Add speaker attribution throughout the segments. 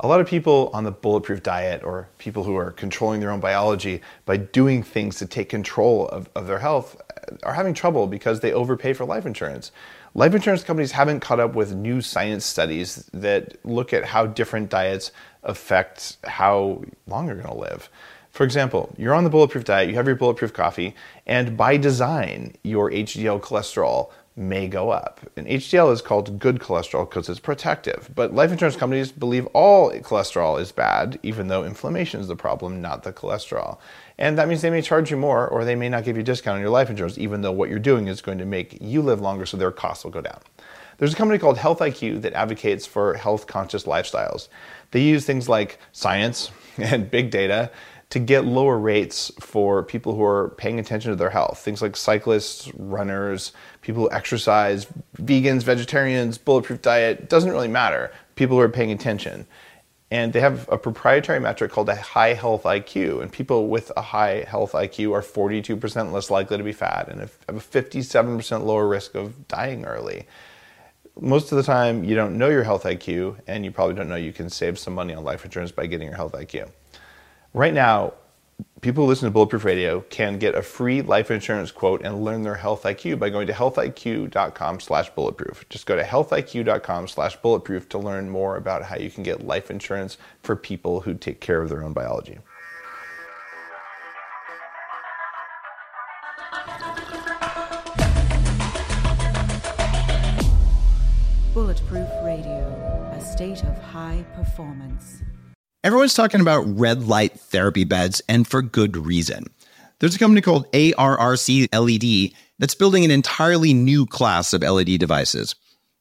Speaker 1: A lot of people on the bulletproof diet or people who are controlling their own biology by doing things to take control of, of their health uh, are having trouble because they overpay for life insurance. Life insurance companies haven't caught up with new science studies that look at how different diets affect how long you're going to live. For example, you're on the bulletproof diet, you have your bulletproof coffee, and by design, your HDL cholesterol may go up. And HDL is called good cholesterol because it's protective. But life insurance companies believe all cholesterol is bad, even though inflammation is the problem, not the cholesterol. And that means they may charge you more or they may not give you a discount on your life insurance, even though what you're doing is going to make you live longer, so their costs will go down. There's a company called Health IQ that advocates for health conscious lifestyles. They use things like science and big data to get lower rates for people who are paying attention to their health. Things like cyclists, runners, people who exercise, vegans, vegetarians, bulletproof diet, doesn't really matter. People who are paying attention. And they have a proprietary metric called a high health IQ. And people with a high health IQ are 42% less likely to be fat and have a 57% lower risk of dying early. Most of the time, you don't know your health IQ, and you probably don't know you can save some money on life insurance by getting your health IQ. Right now, people who listen to Bulletproof Radio can get a free life insurance quote and learn their health IQ by going to healthiq.com slash bulletproof. Just go to healthiq.com slash bulletproof to learn more about how you can get life insurance for people who take care of their own biology.
Speaker 2: Bulletproof Radio, a state of high performance.
Speaker 3: Everyone's talking about red light therapy beds, and for good reason. There's a company called ARRC LED that's building an entirely new class of LED devices.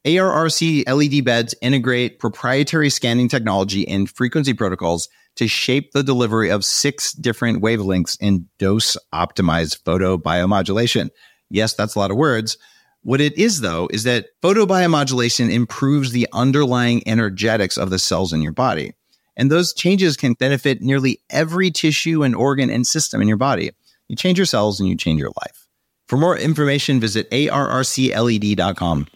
Speaker 3: ARRC LED beds integrate proprietary scanning technology and frequency protocols to shape the delivery of six different wavelengths in dose optimized photobiomodulation. Yes, that's a lot of words. What it is, though, is that photobiomodulation improves the underlying energetics of the cells in your body. And those changes can benefit nearly every tissue and organ and system in your body. You change your cells and you change your life. For more information, visit arrcled.com.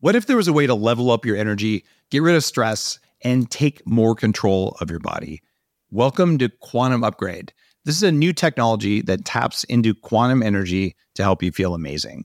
Speaker 3: What if there was a way to level up your energy, get rid of stress, and take more control of your body? Welcome to Quantum Upgrade. This is a new technology that taps into quantum energy to help you feel amazing.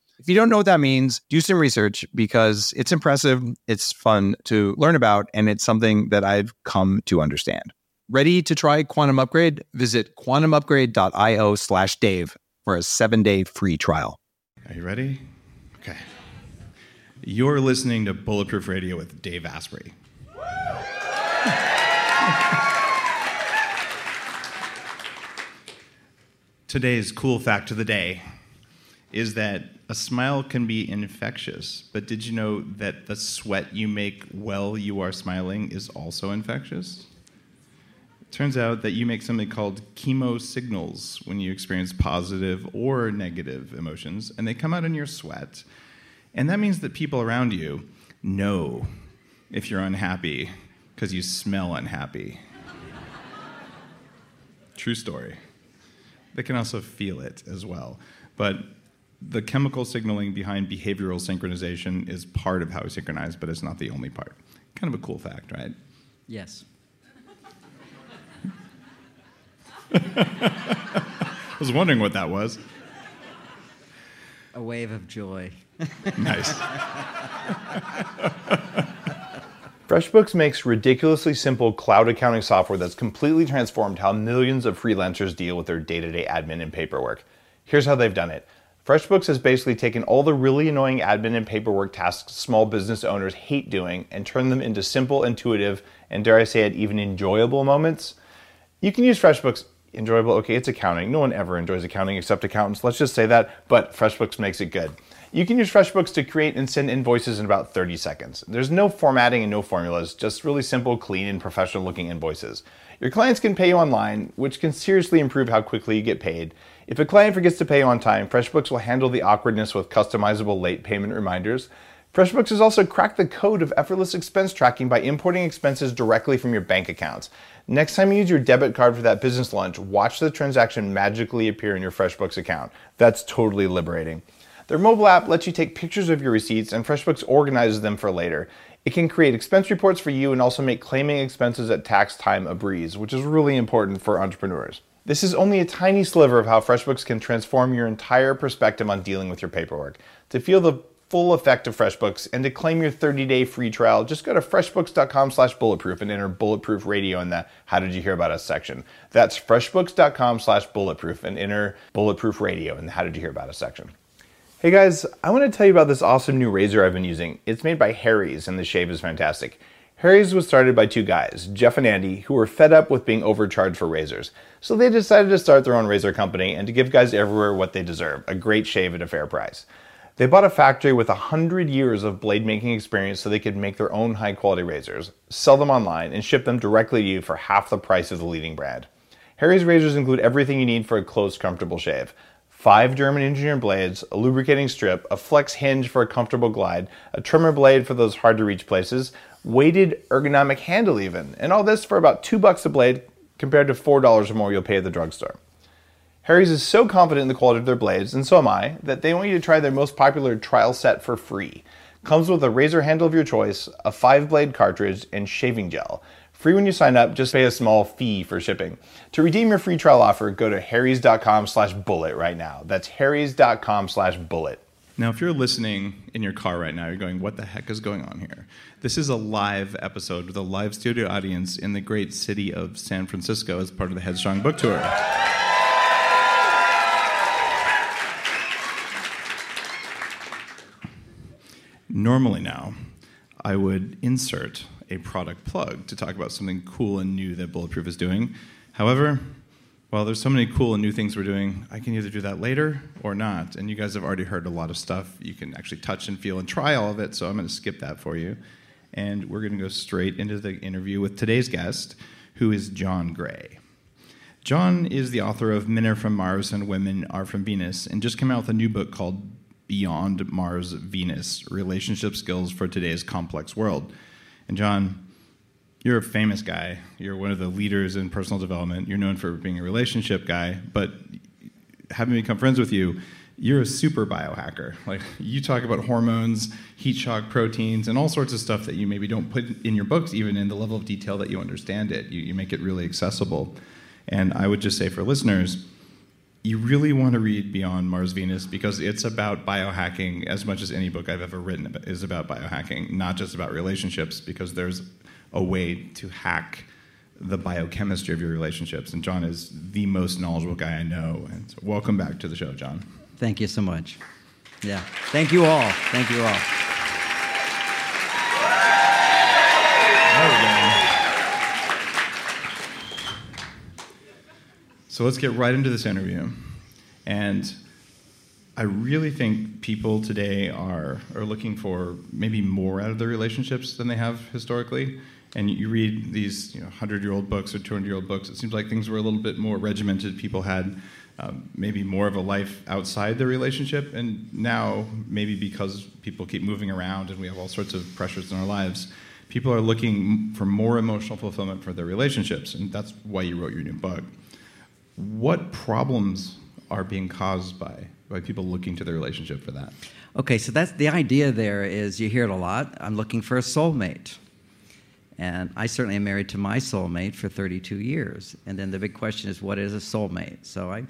Speaker 3: If you don't know what that means, do some research because it's impressive, it's fun to learn about, and it's something that I've come to understand. Ready to try Quantum Upgrade? Visit quantumupgrade.io slash Dave for a seven day free trial.
Speaker 4: Are you ready? Okay. You're listening to Bulletproof Radio with Dave Asprey. Today's cool fact of the day is that a smile can be infectious, but did you know that the sweat you make while you are smiling is also infectious? It turns out that you make something called chemo signals when you experience positive or negative emotions, and they come out in your sweat. And that means that people around you know if you're unhappy because you smell unhappy. True story. They can also feel it as well. But the chemical signaling behind behavioral synchronization is part of how we synchronize, but it's not the only part. Kind of a cool fact, right?
Speaker 5: Yes.
Speaker 4: I was wondering what that was.
Speaker 5: A wave of joy.
Speaker 4: nice.
Speaker 1: FreshBooks makes ridiculously simple cloud accounting software that's completely transformed how millions of freelancers deal with their day to day admin and paperwork. Here's how they've done it. FreshBooks has basically taken all the really annoying admin and paperwork tasks small business owners hate doing and turned them into simple, intuitive, and dare I say it, even enjoyable moments. You can use FreshBooks enjoyable. Okay, it's accounting. No one ever enjoys accounting except accountants. Let's just say that, but FreshBooks makes it good.
Speaker 6: You can use FreshBooks to create and send invoices in about 30 seconds. There's no formatting and no formulas, just really simple, clean, and professional looking invoices. Your clients can pay you online, which can seriously improve how quickly you get paid. If a client forgets to pay on time, FreshBooks will handle the awkwardness with customizable late payment reminders. FreshBooks has also cracked the code of effortless expense tracking by importing expenses directly from your bank accounts. Next time you use your debit card for that business lunch, watch the transaction magically appear in your FreshBooks account. That's totally liberating. Their mobile app lets you take pictures of your receipts and FreshBooks organizes them for later. It can create expense reports for you and also make claiming expenses at tax time a breeze, which is really important for entrepreneurs. This is only a tiny sliver of how FreshBooks can transform your entire perspective on dealing with your paperwork. To feel the full effect of FreshBooks and to claim your 30-day free trial, just go to freshbooks.com slash bulletproof and enter bulletproof radio in the how did you hear about us section. That's freshbooks.com slash bulletproof and enter bulletproof radio in the how did you hear about us section. Hey guys, I want to tell you about this awesome new razor I've been using. It's made by Harry's and the shave is fantastic. Harry's was started by two guys, Jeff and Andy, who were fed up with being overcharged for razors. So they decided to start their own razor company and to give guys everywhere what they deserve a great shave at a fair price. They bought a factory with 100 years of blade making experience so they could make their own high quality razors, sell them online, and ship them directly to you for half the price of the leading brand. Harry's razors include everything you need for a close, comfortable shave five German engineered blades, a lubricating strip, a flex hinge for a comfortable glide, a trimmer blade for those hard to reach places, weighted ergonomic handle even, and all this for about two bucks a blade compared to four dollars or more you'll pay at the drugstore. Harry's is so confident in the quality of their blades, and so am I, that they want you to try their most popular trial set for free. Comes with a razor handle of your choice, a five blade cartridge, and shaving gel. Free when you sign up, just pay a small fee for shipping. To redeem your free trial offer, go to harrys.com slash bullet right now. That's harrys.com slash bullet.
Speaker 1: Now, if you're listening in your car right now, you're going, what the heck is going on here? This is a live episode with a live studio audience in the great city of San Francisco as part of the Headstrong Book Tour. Normally, now, I would insert a product plug to talk about something cool and new that Bulletproof is doing. However, while there's so many cool and new things we're doing, I can either do that later or not. And you guys have already heard a lot of stuff. You can actually touch and feel and try all of it, so I'm going to skip that for you. And we're going to go straight into the interview with today's guest, who is John Gray. John is the author of Men Are From Mars and Women Are From Venus, and just came out with a new book called Beyond Mars Venus Relationship Skills for Today's Complex World. And John, you're a famous guy. You're one of the leaders in personal development. You're known for being a relationship guy, but having become friends with you, you're a super biohacker. Like you talk about hormones, heat shock proteins, and all sorts of stuff that you maybe don't put in your books, even in the level of detail that you understand it. You, you make it really accessible. And I would just say for listeners, you really want to read Beyond Mars Venus because it's about biohacking as much as any book I've ever written is about biohacking, not just about relationships, because there's a way to hack the biochemistry of your relationships. And John is the most knowledgeable guy I know. And so welcome back to the show, John.
Speaker 5: Thank you so much. Yeah. Thank you all. Thank you all.
Speaker 1: So let's get right into this interview. And I really think people today are, are looking for maybe more out of their relationships than they have historically. And you read these you know, 100 year old books or 200 year old books, it seems like things were a little bit more regimented. People had um, maybe more of a life outside their relationship. And now, maybe because people keep moving around and we have all sorts of pressures in our lives, people are looking for more emotional fulfillment for their relationships. And that's why you wrote your new book what problems are being caused by by people looking to their relationship for that?
Speaker 5: Okay, so that's the idea there is you hear it a lot. I'm looking for a soulmate. And I certainly am married to my soulmate for 32 years. And then the big question is, what is a soulmate? So I've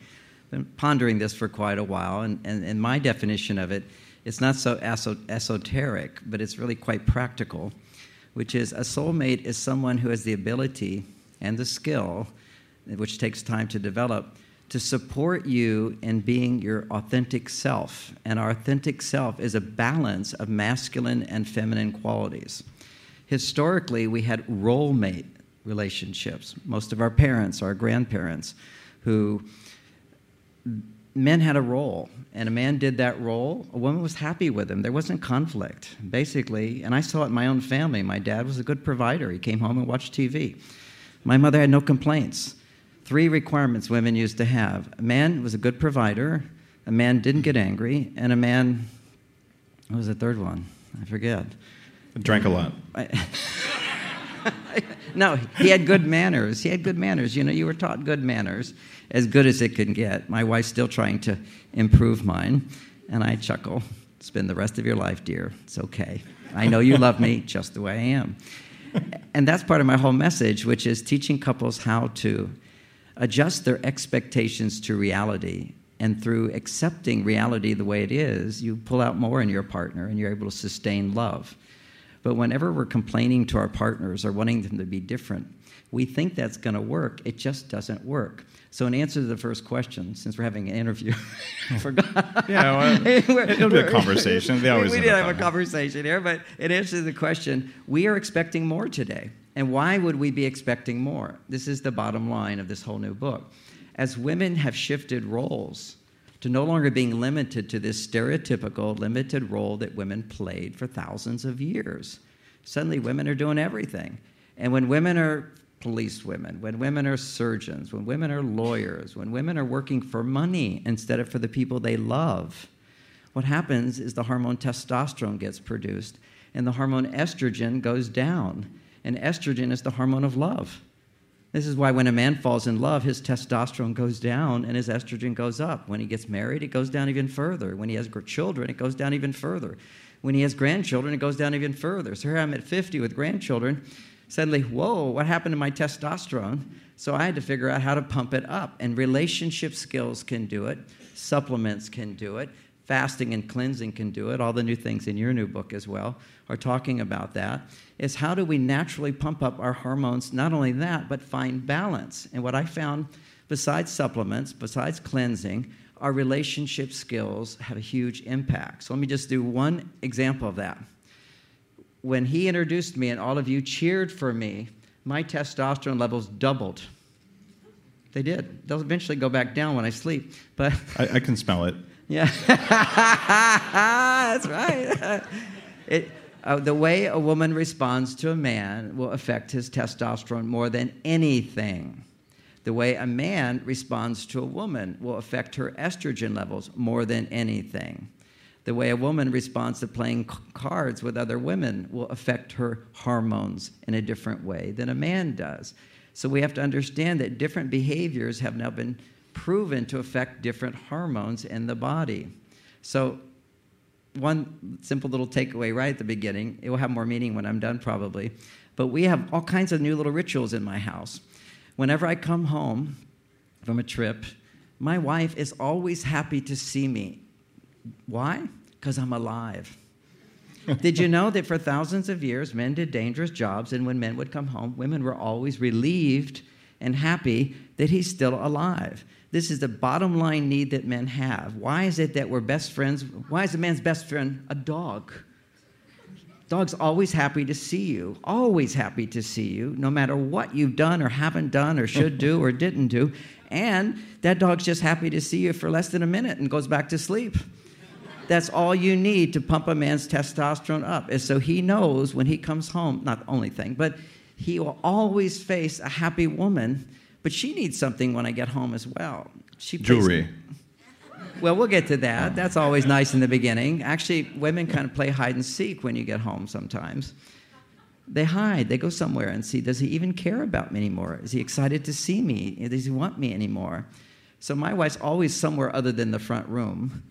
Speaker 5: been pondering this for quite a while. And, and, and my definition of it, it's not so esoteric, but it's really quite practical, which is a soulmate is someone who has the ability and the skill which takes time to develop, to support you in being your authentic self. And our authentic self is a balance of masculine and feminine qualities. Historically, we had role mate relationships. Most of our parents, our grandparents, who men had a role, and a man did that role. A woman was happy with him. There wasn't conflict, basically. And I saw it in my own family. My dad was a good provider. He came home and watched TV. My mother had no complaints. Three requirements women used to have a man was a good provider, a man didn't get angry, and a man, what was the third one? I forget.
Speaker 1: Drank a lot.
Speaker 5: no, he had good manners. He had good manners. You know, you were taught good manners, as good as it can get. My wife's still trying to improve mine, and I chuckle. Spend the rest of your life, dear. It's okay. I know you love me just the way I am. And that's part of my whole message, which is teaching couples how to adjust their expectations to reality. And through accepting reality the way it is, you pull out more in your partner and you're able to sustain love. But whenever we're complaining to our partners or wanting them to be different, we think that's going to work. It just doesn't work. So, in answer to the first question, since we're having an interview, I forgot.
Speaker 1: Yeah, well, it'll be a conversation. They always
Speaker 5: we, we did have a conversation here, but in answer to the question, we are expecting more today. And why would we be expecting more? This is the bottom line of this whole new book. As women have shifted roles to no longer being limited to this stereotypical, limited role that women played for thousands of years, suddenly women are doing everything. And when women are police women, when women are surgeons, when women are lawyers, when women are working for money instead of for the people they love, what happens is the hormone testosterone gets produced and the hormone estrogen goes down. And estrogen is the hormone of love. This is why when a man falls in love, his testosterone goes down and his estrogen goes up. When he gets married, it goes down even further. When he has children, it goes down even further. When he has grandchildren, it goes down even further. So here I'm at 50 with grandchildren suddenly, whoa, what happened to my testosterone? So I had to figure out how to pump it up. And relationship skills can do it, supplements can do it, fasting and cleansing can do it. All the new things in your new book as well are talking about that. Is how do we naturally pump up our hormones? Not only that, but find balance. And what I found, besides supplements, besides cleansing, our relationship skills have a huge impact. So let me just do one example of that when he introduced me and all of you cheered for me, my testosterone levels doubled. They did. They'll eventually go back down when I sleep, but
Speaker 1: I, I can smell it.
Speaker 5: Yeah, that's right. It, uh, the way a woman responds to a man will affect his testosterone more than anything. The way a man responds to a woman will affect her estrogen levels more than anything. The way a woman responds to playing cards with other women will affect her hormones in a different way than a man does. So we have to understand that different behaviors have now been proven to affect different hormones in the body. So, one simple little takeaway right at the beginning, it will have more meaning when I'm done probably, but we have all kinds of new little rituals in my house. Whenever I come home from a trip, my wife is always happy to see me why? Because I'm alive. did you know that for thousands of years, men did dangerous jobs, and when men would come home, women were always relieved and happy that he's still alive? This is the bottom line need that men have. Why is it that we're best friends? Why is a man's best friend a dog? Dog's always happy to see you, always happy to see you, no matter what you've done or haven't done or should do or didn't do. And that dog's just happy to see you for less than a minute and goes back to sleep. That's all you need to pump a man's testosterone up, is so he knows when he comes home, not the only thing, but he will always face a happy woman, but she needs something when I get home as well. She
Speaker 1: Jewelry.
Speaker 5: well, we'll get to that. That's always nice in the beginning. Actually, women kind of play hide and seek when you get home sometimes. They hide. They go somewhere and see, does he even care about me anymore? Is he excited to see me? Does he want me anymore? So my wife's always somewhere other than the front room.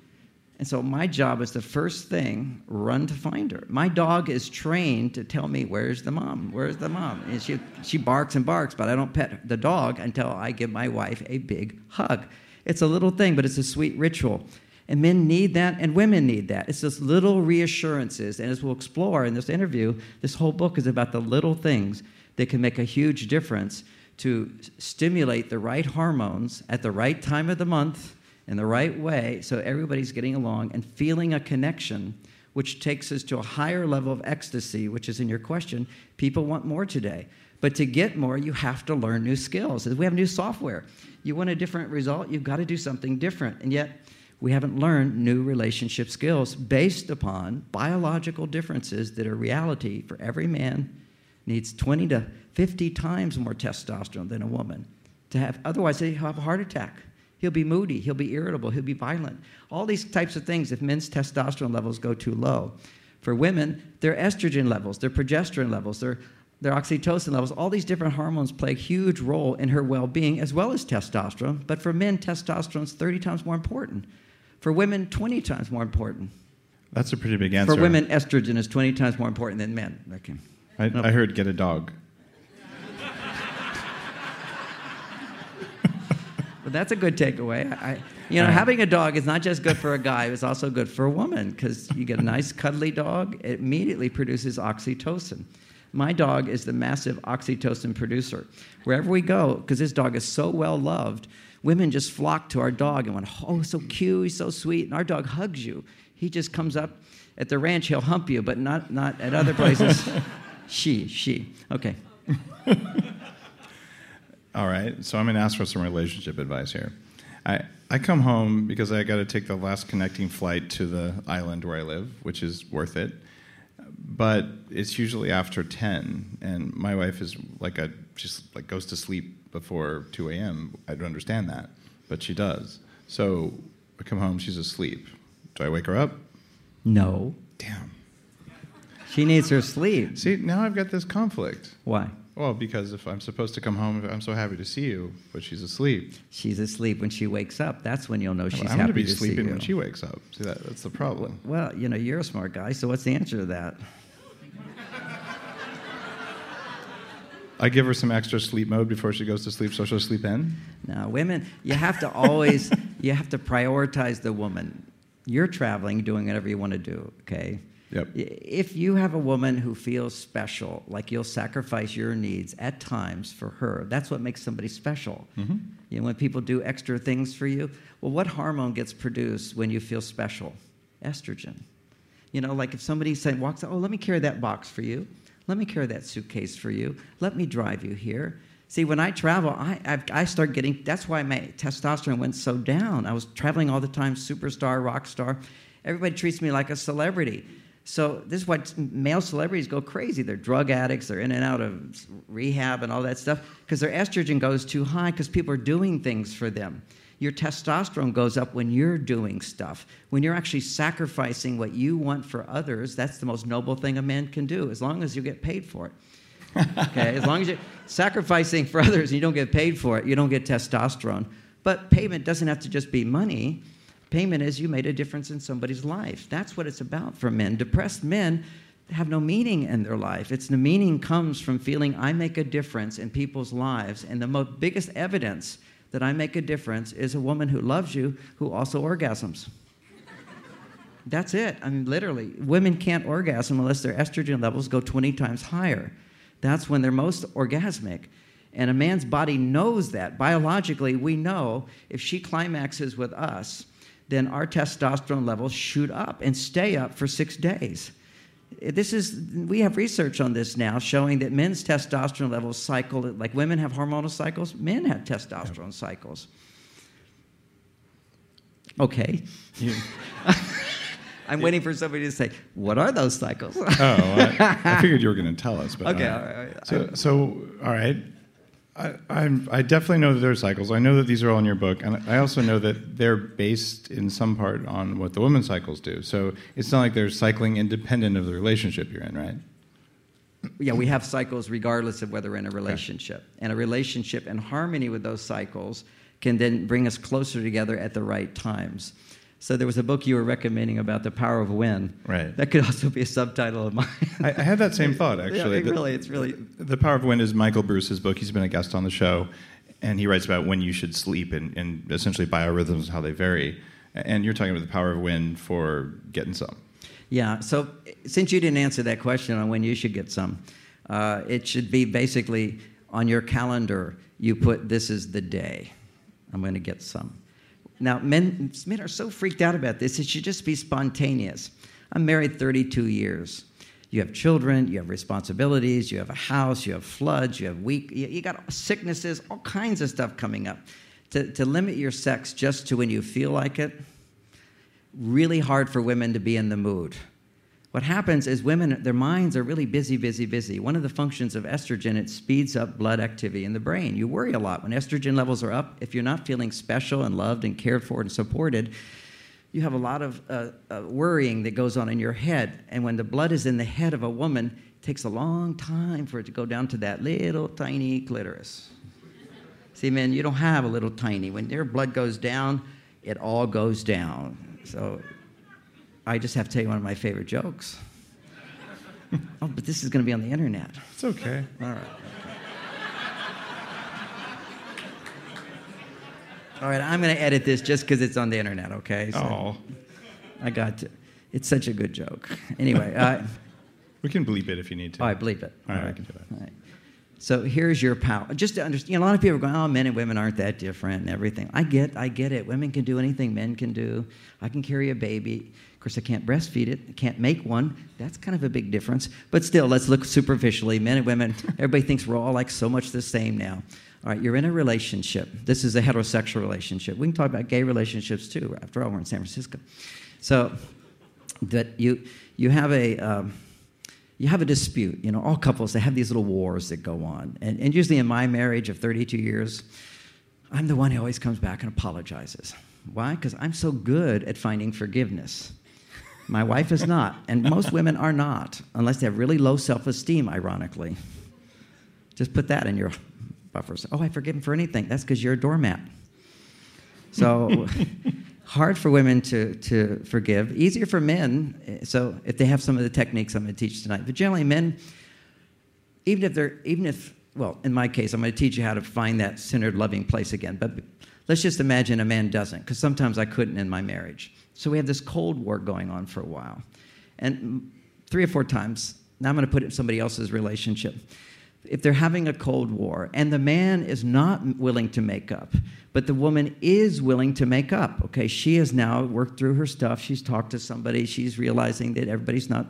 Speaker 5: And so my job is the first thing run to find her. My dog is trained to tell me where's the mom, where's the mom. And she she barks and barks, but I don't pet the dog until I give my wife a big hug. It's a little thing, but it's a sweet ritual. And men need that, and women need that. It's just little reassurances. And as we'll explore in this interview, this whole book is about the little things that can make a huge difference to stimulate the right hormones at the right time of the month in the right way so everybody's getting along and feeling a connection, which takes us to a higher level of ecstasy, which is in your question. People want more today. But to get more, you have to learn new skills. We have new software. You want a different result, you've got to do something different. And yet, we haven't learned new relationship skills based upon biological differences that are reality for every man needs 20 to 50 times more testosterone than a woman to have otherwise he'll have a heart attack he'll be moody. He'll be irritable. He'll be violent. All these types of things if men's testosterone levels go too low. For women their estrogen levels their progesterone levels their their oxytocin levels all these different hormones play a huge role in her well-being as well as testosterone. But for men testosterone is 30 times more important. For women 20 times more important.
Speaker 1: That's a pretty big answer.
Speaker 5: for women estrogen is 20 times more important than men. Okay.
Speaker 1: I, I heard get a dog.
Speaker 5: But that's a good takeaway. I, you know, having a dog is not just good for a guy; it's also good for a woman because you get a nice, cuddly dog. It immediately produces oxytocin. My dog is the massive oxytocin producer. Wherever we go, because this dog is so well loved, women just flock to our dog and went, "Oh, so cute! He's so sweet!" And our dog hugs you. He just comes up at the ranch. He'll hump you, but not not at other places. she, she. Okay.
Speaker 1: All right, so I'm going to ask for some relationship advice here. I, I come home because I got to take the last connecting flight to the island where I live, which is worth it. But it's usually after 10, and my wife is like a just like goes to sleep before 2 a.m. I don't understand that, but she does. So I come home, she's asleep. Do I wake her up?
Speaker 5: No.
Speaker 1: Damn.
Speaker 5: She needs her sleep.
Speaker 1: See, now I've got this conflict.
Speaker 5: Why?
Speaker 1: Well, because if I'm supposed to come home, I'm so happy to see you, but she's asleep.
Speaker 5: She's asleep when she wakes up. That's when you'll know she's
Speaker 1: I'm
Speaker 5: happy
Speaker 1: going to be
Speaker 5: to
Speaker 1: sleeping
Speaker 5: see you.
Speaker 1: when she wakes up. See, that, that's the problem.
Speaker 5: Well, you know, you're a smart guy, so what's the answer to that?
Speaker 1: I give her some extra sleep mode before she goes to sleep, so she'll sleep in.
Speaker 5: Now, women, you have to always, you have to prioritize the woman. You're traveling, doing whatever you want to do, okay?
Speaker 1: Yep.
Speaker 5: If you have a woman who feels special, like you'll sacrifice your needs at times for her, that's what makes somebody special. Mm-hmm. You know, when people do extra things for you, well, what hormone gets produced when you feel special? Estrogen. You know, like if somebody said, walks, oh, let me carry that box for you. Let me carry that suitcase for you. Let me drive you here. See, when I travel, I, I, I start getting, that's why my testosterone went so down. I was traveling all the time, superstar, rock star. Everybody treats me like a celebrity. So this is why male celebrities go crazy. They're drug addicts. They're in and out of rehab and all that stuff because their estrogen goes too high because people are doing things for them. Your testosterone goes up when you're doing stuff. When you're actually sacrificing what you want for others, that's the most noble thing a man can do, as long as you get paid for it. Okay, as long as you're sacrificing for others and you don't get paid for it, you don't get testosterone. But payment doesn't have to just be money. Payment is you made a difference in somebody's life. That's what it's about for men. Depressed men have no meaning in their life. It's the meaning comes from feeling I make a difference in people's lives. And the most biggest evidence that I make a difference is a woman who loves you who also orgasms. That's it. I mean, literally, women can't orgasm unless their estrogen levels go 20 times higher. That's when they're most orgasmic. And a man's body knows that. Biologically, we know if she climaxes with us, then our testosterone levels shoot up and stay up for six days. This is, we have research on this now showing that men's testosterone levels cycle, like women have hormonal cycles, men have testosterone cycles. Okay. I'm waiting for somebody to say, What are those cycles?
Speaker 1: Oh, I, I figured you were going to tell us. But
Speaker 5: Okay,
Speaker 1: all
Speaker 5: right, all right.
Speaker 1: So, so, all right. I, I'm, I definitely know that there are cycles. I know that these are all in your book, and I also know that they're based in some part on what the women's cycles do. So it's not like they're cycling independent of the relationship you're in, right?
Speaker 5: yeah, we have cycles regardless of whether we're in a relationship. And a relationship in harmony with those cycles can then bring us closer together at the right times. So there was a book you were recommending about the power of when.
Speaker 1: Right.
Speaker 5: That could also be a subtitle of mine.
Speaker 1: I, I had that same thought actually.
Speaker 5: Yeah, it
Speaker 1: The-
Speaker 5: really, it's really.
Speaker 1: The Power of When is Michael Breus's book. He's been a guest on the show, and he writes about when you should sleep and, and essentially biorhythms, how they vary. And you're talking about the power of when for getting some.
Speaker 5: Yeah. So since you didn't answer that question on when you should get some, uh, it should be basically on your calendar. You put this is the day I'm going to get some. Now, men, men are so freaked out about this. It should just be spontaneous. I'm married 32 years. You have children, you have responsibilities, you have a house, you have floods, you have weak, you, got sicknesses, all kinds of stuff coming up. To, to limit your sex just to when you feel like it, really hard for women to be in the mood. What happens is women, their minds are really busy, busy, busy. One of the functions of estrogen, it speeds up blood activity in the brain. You worry a lot when estrogen levels are up. If you're not feeling special and loved and cared for and supported, you have a lot of uh, uh, worrying that goes on in your head. And when the blood is in the head of a woman, it takes a long time for it to go down to that little tiny clitoris. See, men, you don't have a little tiny. When your blood goes down, it all goes down. So I just have to tell you one of my favorite jokes. oh, but this is going to be on the internet.
Speaker 1: It's okay.
Speaker 5: All right. All right, I'm going to edit this just because it's on the internet, okay? So
Speaker 1: Oh,
Speaker 5: I got to. It's such a good joke. Anyway, uh,
Speaker 1: we can bleep it if you need to.
Speaker 5: all right, bleep it.
Speaker 1: All right, I can do that.
Speaker 5: All right. So here's your power. Just to understand, you know, a lot of people are going, "Oh, men and women aren't that different," and everything. I get, I get it. Women can do anything men can do. I can carry a baby. Of course, I can't breastfeed it. I can't make one. That's kind of a big difference. But still, let's look superficially. Men and women. Everybody thinks we're all like so much the same now. All right, you're in a relationship. This is a heterosexual relationship. We can talk about gay relationships too. After all, we're in San Francisco. So that you you have a um, you have a dispute. You know, all couples they have these little wars that go on, and, and usually in my marriage of 32 years, I'm the one who always comes back and apologizes. Why? Because I'm so good at finding forgiveness. My wife is not, and most women are not, unless they have really low self-esteem. Ironically, just put that in your buffers. Oh, I forgive him for anything. That's because you're a doormat. So hard for women to, to forgive, easier for men. So if they have some of the techniques I'm going to teach tonight, but generally men, even if they're, even if, well, in my case, I'm going to teach you how to find that centered, loving place again. But let's just imagine a man doesn't, because sometimes I couldn't in my marriage. So we have this cold war going on for a while, and three or four times. Now I'm going to put it in somebody else's relationship. If they're having a cold war and the man is not willing to make up but the woman is willing to make up okay? She has now worked through her stuff. She's talked to somebody. She's realizing that everybody's not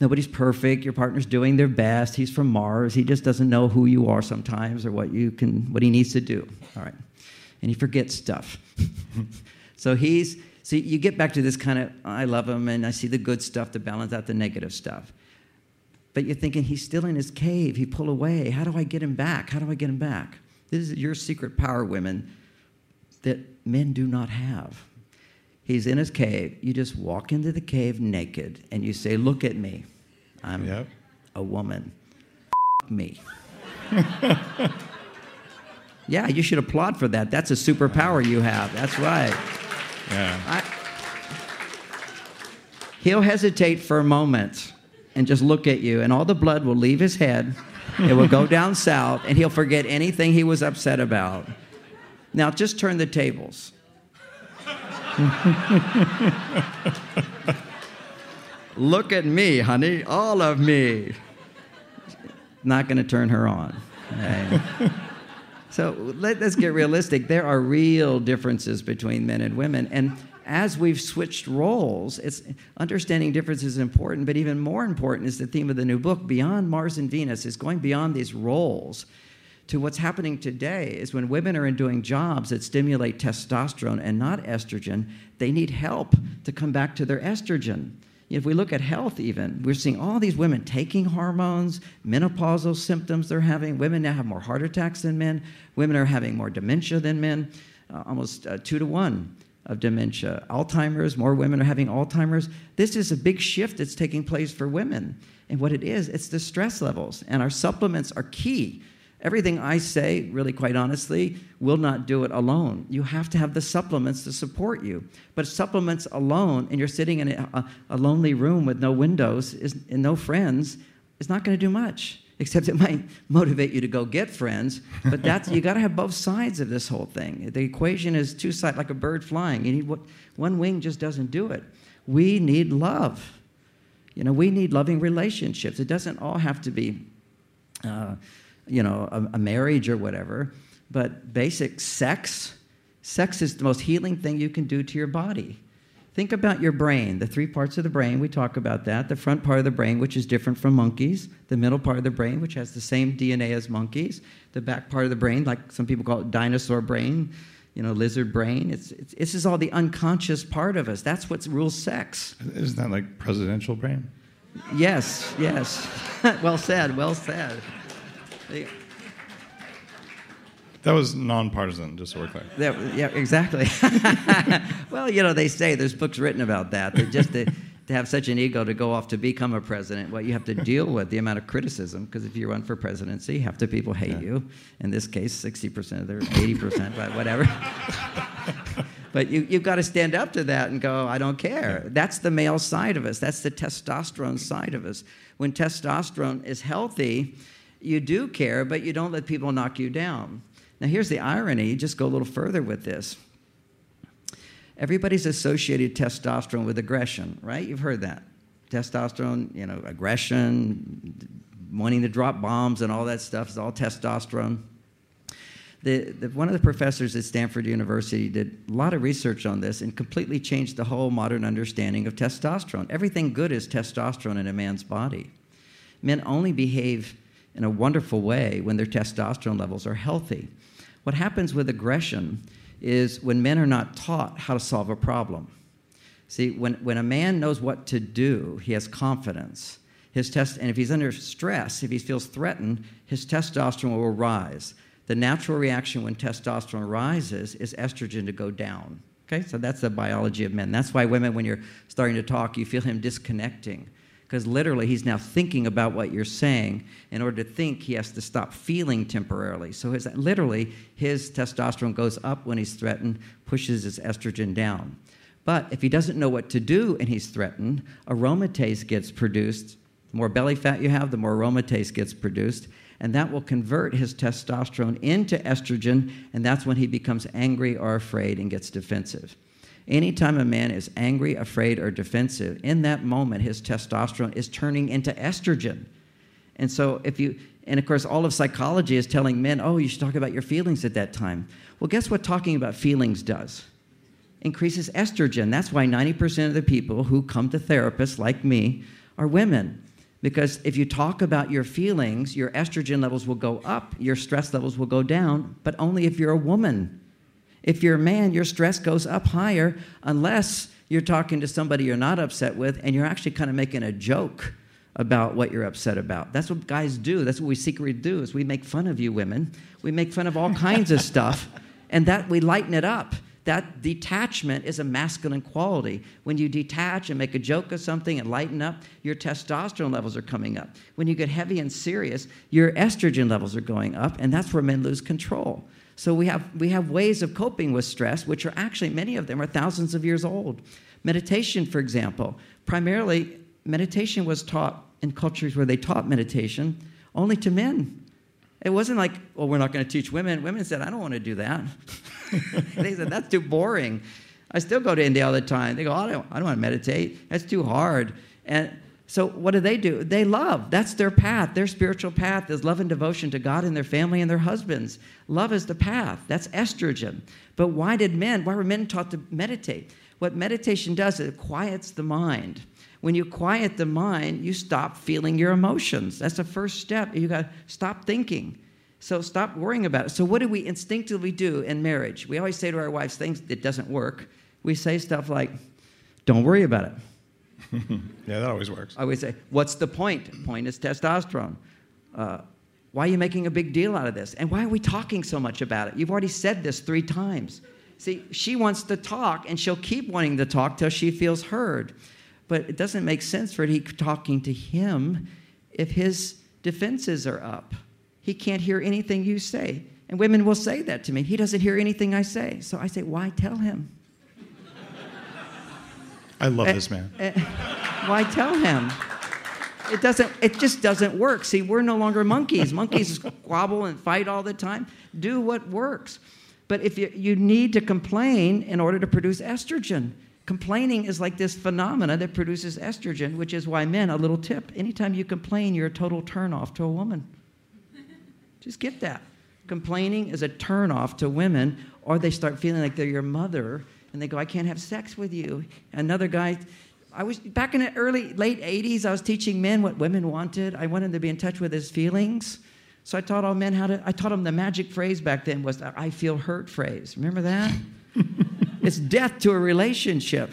Speaker 5: nobody's perfect. Your partner's doing their best. He's from mars. He just doesn't know who you are sometimes or what you can what he needs to do. All right. And he forgets stuff. So he's so you get back to this kind of i love him and i see the good stuff to balance out the negative stuff but you're thinking he's still in his cave. He pulled away. How do I get him back? How do I get him back? This is your secret power, women, that men do not have. He's in his cave. You just walk into the cave naked and you say, Look at me. I'm
Speaker 1: Yep.
Speaker 5: a woman. me. yeah, you should applaud for that. That's a superpower you have. That's right.
Speaker 1: Yeah.
Speaker 5: I, he'll hesitate for a moment and just look at you, and all the blood will leave his head. It will go down south, and he'll forget anything he was upset about. Now, just turn the tables. look at me, honey, all of me. Not going to turn her on. okay? So let, us get realistic. There are real differences between men and women. And as we've switched roles, it's understanding differences is important, but even more important is the theme of the new book, Beyond Mars and Venus, is going beyond these roles to what's happening today is when women are doing jobs that stimulate testosterone and not estrogen, they need help to come back to their estrogen. If we look at health, even, we're seeing all these women taking hormones, menopausal symptoms they're having. Women now have more heart attacks than men. Women are having more dementia than men, uh, almost uh, two to one of dementia. Alzheimer's, more women are having Alzheimer's. This is a big shift that's taking place for women. And what it is, it's the stress levels. And our supplements are key. Everything I say, really quite honestly, will not do it alone. You have to have the supplements to support you. But supplements alone, and you're sitting in a, a lonely room with no windows is, and no friends, is not going to do much. Except it might motivate you to go get friends. But that's you got to have both sides of this whole thing. The equation is two sides, like a bird flying. You need one wing just doesn't do it. We need love. You know, we need loving relationships. It doesn't all have to be. Uh, you know, a, a, marriage or whatever, but basic sex. Sex is the most healing thing you can do to your body. Think about your brain, the three parts of the brain, we talk about that. The front part of the brain, which is different from monkeys, the middle part of the brain, which has the same DNA as monkeys, the back part of the brain, like some people call it dinosaur brain, you know, lizard brain. It's, it's, this is all the unconscious part of us. That's what rules sex.
Speaker 1: Isn't that like presidential brain?
Speaker 5: Yes, yes. well said, well said.
Speaker 1: That was nonpartisan, just to we're clear.
Speaker 5: Yeah, yeah exactly. well, you know, they say there's books written about that. That just to, to have such an ego to go off to become a president, what you have to deal with the amount of criticism. Because if you run for presidency, half the people hate yeah. you. In this case, 60% of their 80%, but whatever. but you, you've got to stand up to that and go, I don't care. Yeah. That's the male side of us. That's the testosterone side of us. When testosterone is healthy, you do care, but you don't let people knock you down. Now, here's the irony just go a little further with this. Everybody's associated testosterone with aggression, right? You've heard that. Testosterone, you know, aggression, wanting to drop bombs and all that stuff is all testosterone. The, the, one of the professors at Stanford University did a lot of research on this and completely changed the whole modern understanding of testosterone. Everything good is testosterone in a man's body. Men only behave in a wonderful way when their testosterone levels are healthy. What happens with aggression is when men are not taught how to solve a problem. See, when, when a man knows what to do, he has confidence. His test, and if he's under stress, if he feels threatened, his testosterone will rise. The natural reaction when testosterone rises is estrogen to go down. Okay, so that's the biology of men. That's why women, when you're starting to talk, you feel him disconnecting because literally he's now thinking about what you're saying. In order to think, he has to stop feeling temporarily. So his, literally, his testosterone goes up when he's threatened, pushes his estrogen down. But if he doesn't know what to do and he's threatened, aromatase gets produced. The more belly fat you have, the more aromatase gets produced. And that will convert his testosterone into estrogen, and that's when he becomes angry or afraid and gets defensive. Anytime a man is angry, afraid, or defensive, in that moment, his testosterone is turning into estrogen. And so, if you, and of course, all of psychology is telling men, oh, you should talk about your feelings at that time. Well, guess what talking about feelings does? Increases estrogen. That's why 90% of the people who come to therapists like me are women. Because if you talk about your feelings, your estrogen levels will go up, your stress levels will go down, but only if you're a woman. If you're a man, your stress goes up higher unless you're talking to somebody you're not upset with and you're actually kind of making a joke about what you're upset about. That's what guys do. That's what we secretly do is we make fun of you women. We make fun of all kinds of stuff and that we lighten it up. That detachment is a masculine quality. When you detach and make a joke of something and lighten up, your testosterone levels are coming up. When you get heavy and serious, your estrogen levels are going up, and that's where men lose control. So we have, we have ways of coping with stress, which are actually, many of them are thousands of years old. Meditation, for example, primarily, meditation was taught in cultures where they taught meditation only to men. It wasn't like, well, we're not going to teach women. Women said, I don't want to do that. they said, that's too boring. I still go to India all the time. They go, oh, I don't, I don't want to meditate. That's too hard. And so what do they do? They love. That's their path. Their spiritual path is love and devotion to God and their family and their husbands. Love is the path. That's estrogen. But why did men, why were men taught to meditate? What meditation does is it quiets the mind. When you quiet the mind, you stop feeling your emotions. That's the first step. You got to stop thinking. So stop worrying about it. So what do we instinctively do in marriage? We always say to our wives things that doesn't work. We say stuff like, "Don't worry about it."
Speaker 1: yeah, that always works.
Speaker 5: I always say, what's the point? Point is testosterone. Uh, why are you making a big deal out of this? And why are we talking so much about it? You've already said this three times. See, she wants to talk, and she'll keep wanting to talk till she feels heard. But it doesn't make sense for her to keep talking to him if his defenses are up. He can't hear anything you say. And women will say that to me. He doesn't hear anything I say. So I say, why tell him?
Speaker 1: I love uh, this man. Uh,
Speaker 5: why tell him? It doesn't. It just doesn't work. See, we're no longer monkeys. Monkeys squabble and fight all the time. Do what works. But if you, you need to complain in order to produce estrogen, complaining is like this phenomena that produces estrogen, which is why men, a little tip, anytime you complain, you're a total turnoff to a woman. Just get that. Complaining is a turnoff to women, or they start feeling like they're your mother and they go, I can't have sex with you. Another guy, I was back in the early, late 80s, I was teaching men what women wanted. I wanted to be in touch with his feelings. So I taught all men how to, I taught them the magic phrase back then was the I feel hurt phrase. Remember that? it's death to a relationship.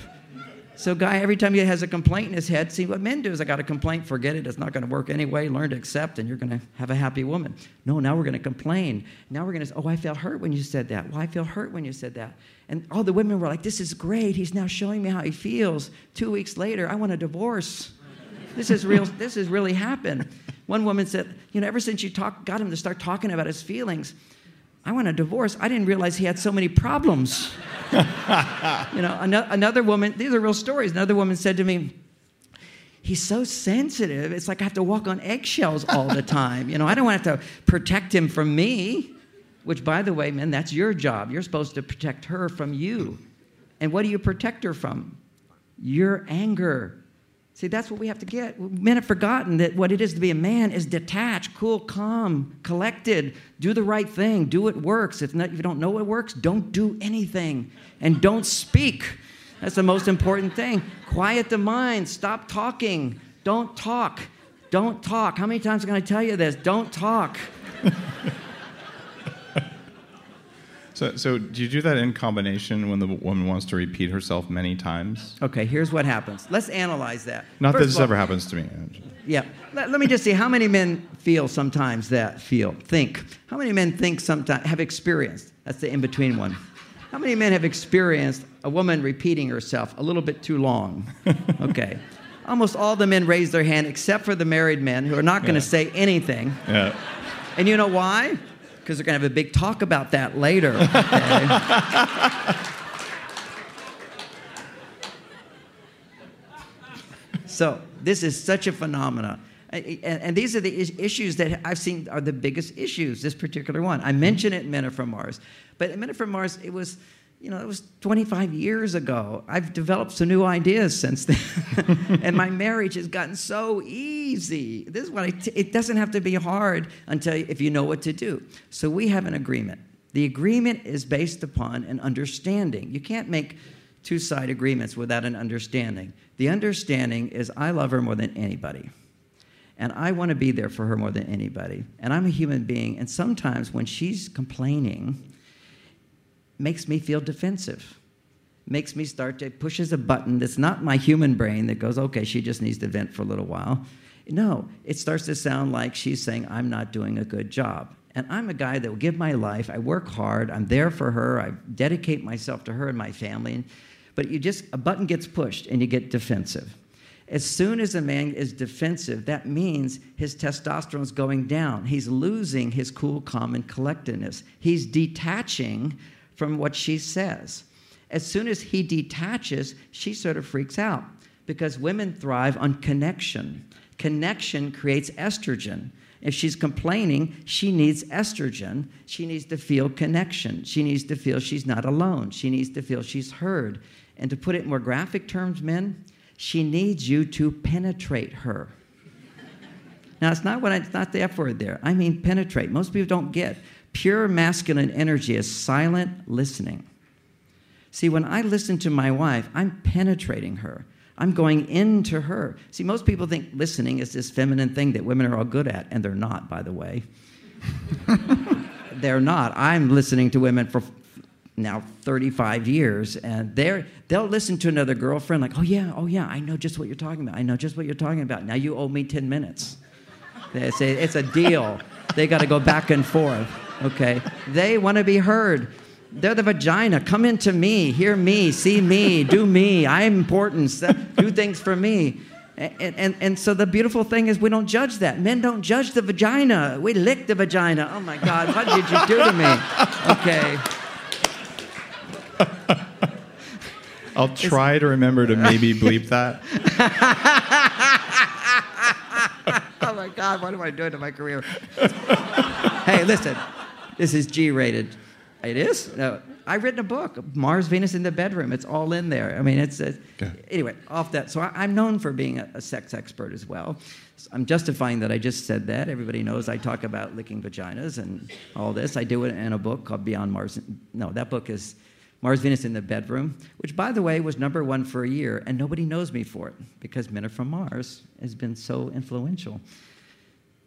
Speaker 5: So, guy, every time he has a complaint in his head, see what men do is I got a complaint, forget it, it's not going to work anyway. Learn to accept, and you're going to have a happy woman. No, now we're going to complain. Now we're going to say, Oh, I felt hurt when you said that. Well, I feel hurt when you said that. And all the women were like, This is great. He's now showing me how he feels. Two weeks later, I want a divorce. This is real. this has really happened. One woman said, You know, ever since you talk, got him to start talking about his feelings, I want a divorce. I didn't realize he had so many problems. you know, another woman, these are real stories. Another woman said to me, He's so sensitive. It's like I have to walk on eggshells all the time. You know, I don't want to have to protect him from me, which, by the way, man, that's your job. You're supposed to protect her from you. And what do you protect her from? Your anger, See, that's what we have to get. Men have forgotten that what it is to be a man is detached, cool, calm, collected. Do the right thing. Do what works. If, not, if you don't know what works, don't do anything. And don't speak. That's the most important thing. Quiet the mind. Stop talking. Don't talk. Don't talk. How many times can I tell you this? Don't talk.
Speaker 1: So, so do you do that in combination when the woman wants to repeat herself many times?
Speaker 5: Okay, here's what happens. Let's analyze that.
Speaker 1: Not First that this all, ever happens to me.
Speaker 5: Yeah. Let, let, me just see how many men feel sometimes that feel, think. How many men think sometimes, have experienced? That's the in between one. How many men have experienced a woman repeating herself a little bit too long? Okay. Almost all the men raise their hand except for the married men who are not going to yeah. say anything. Yeah. And you know why? Because they're going to have a big talk about that later. Okay? so this is such a phenomenon. And, these are the issues that I've seen are the biggest issues, this particular one. I mentioned it in Men Are From Mars. But in Men Are From Mars, it was you know, it was 25 years ago. I've developed some new ideas since then. and my marriage has gotten so easy. This is what I t- it doesn't have to be hard until if you know what to do. So we have an agreement. The agreement is based upon an understanding. You can't make two side agreements without an understanding. The understanding is I love her more than anybody. And I want to be there for her more than anybody. And I'm a human being. And sometimes when she's complaining, makes me feel defensive. Makes me start to pushes a button that's not my human brain that goes, okay, she just needs to vent for a little while. No, it starts to sound like she's saying, I'm not doing a good job. And I'm a guy that will give my life. I work hard. I'm there for her. I dedicate myself to her and my family. But you just, a button gets pushed and you get defensive. As soon as a man is defensive, that means his testosterone is going down. He's losing his cool, calm, and collectedness. He's detaching from what she says. As soon as he detaches, she sort of freaks out because women thrive on connection. Connection creates estrogen. If she's complaining, she needs estrogen. She needs to feel connection. She needs to feel she's not alone. She needs to feel she's heard. And to put it in more graphic terms, men, she needs you to penetrate her. Now, it's not what I, it's not the F word there. I mean penetrate. Most people don't get Pure masculine energy is silent listening. See, when I listen to my wife, I'm penetrating her. I'm going into her. See, most people think listening is this feminine thing that women are all good at, and they're not, by the way. they're not. I'm listening to women for now 35 years, and they're, they'll listen to another girlfriend like, oh, yeah, oh, yeah, I know just what you're talking about. I know just what you're talking about. Now you owe me 10 minutes. They say it's a deal. They got to go back and forth okay? They want to be heard. They're the vagina. Come into me, hear me, see me, do me. I'm important. Do things for me. And, and, and so the beautiful thing is we don't judge that. Men don't judge the vagina. We lick the vagina. Oh my God, what did you do to me? Okay.
Speaker 1: I'll try to remember to maybe bleep that.
Speaker 5: oh my God, what am I doing to my career? hey, listen, this is G rated. It is? No. I've written a book, Mars, Venus in the Bedroom. It's all in there. I mean, it's a, anyway, off that. So I, am known for being a, a, sex expert as well. So I'm justifying that I just said that. Everybody knows I talk about licking vaginas and all this. I do it in a book called Beyond Mars. No, that book is Mars Venus in the bedroom, which by the way was number one for a year, and nobody knows me for it because Men Are From Mars has been so influential.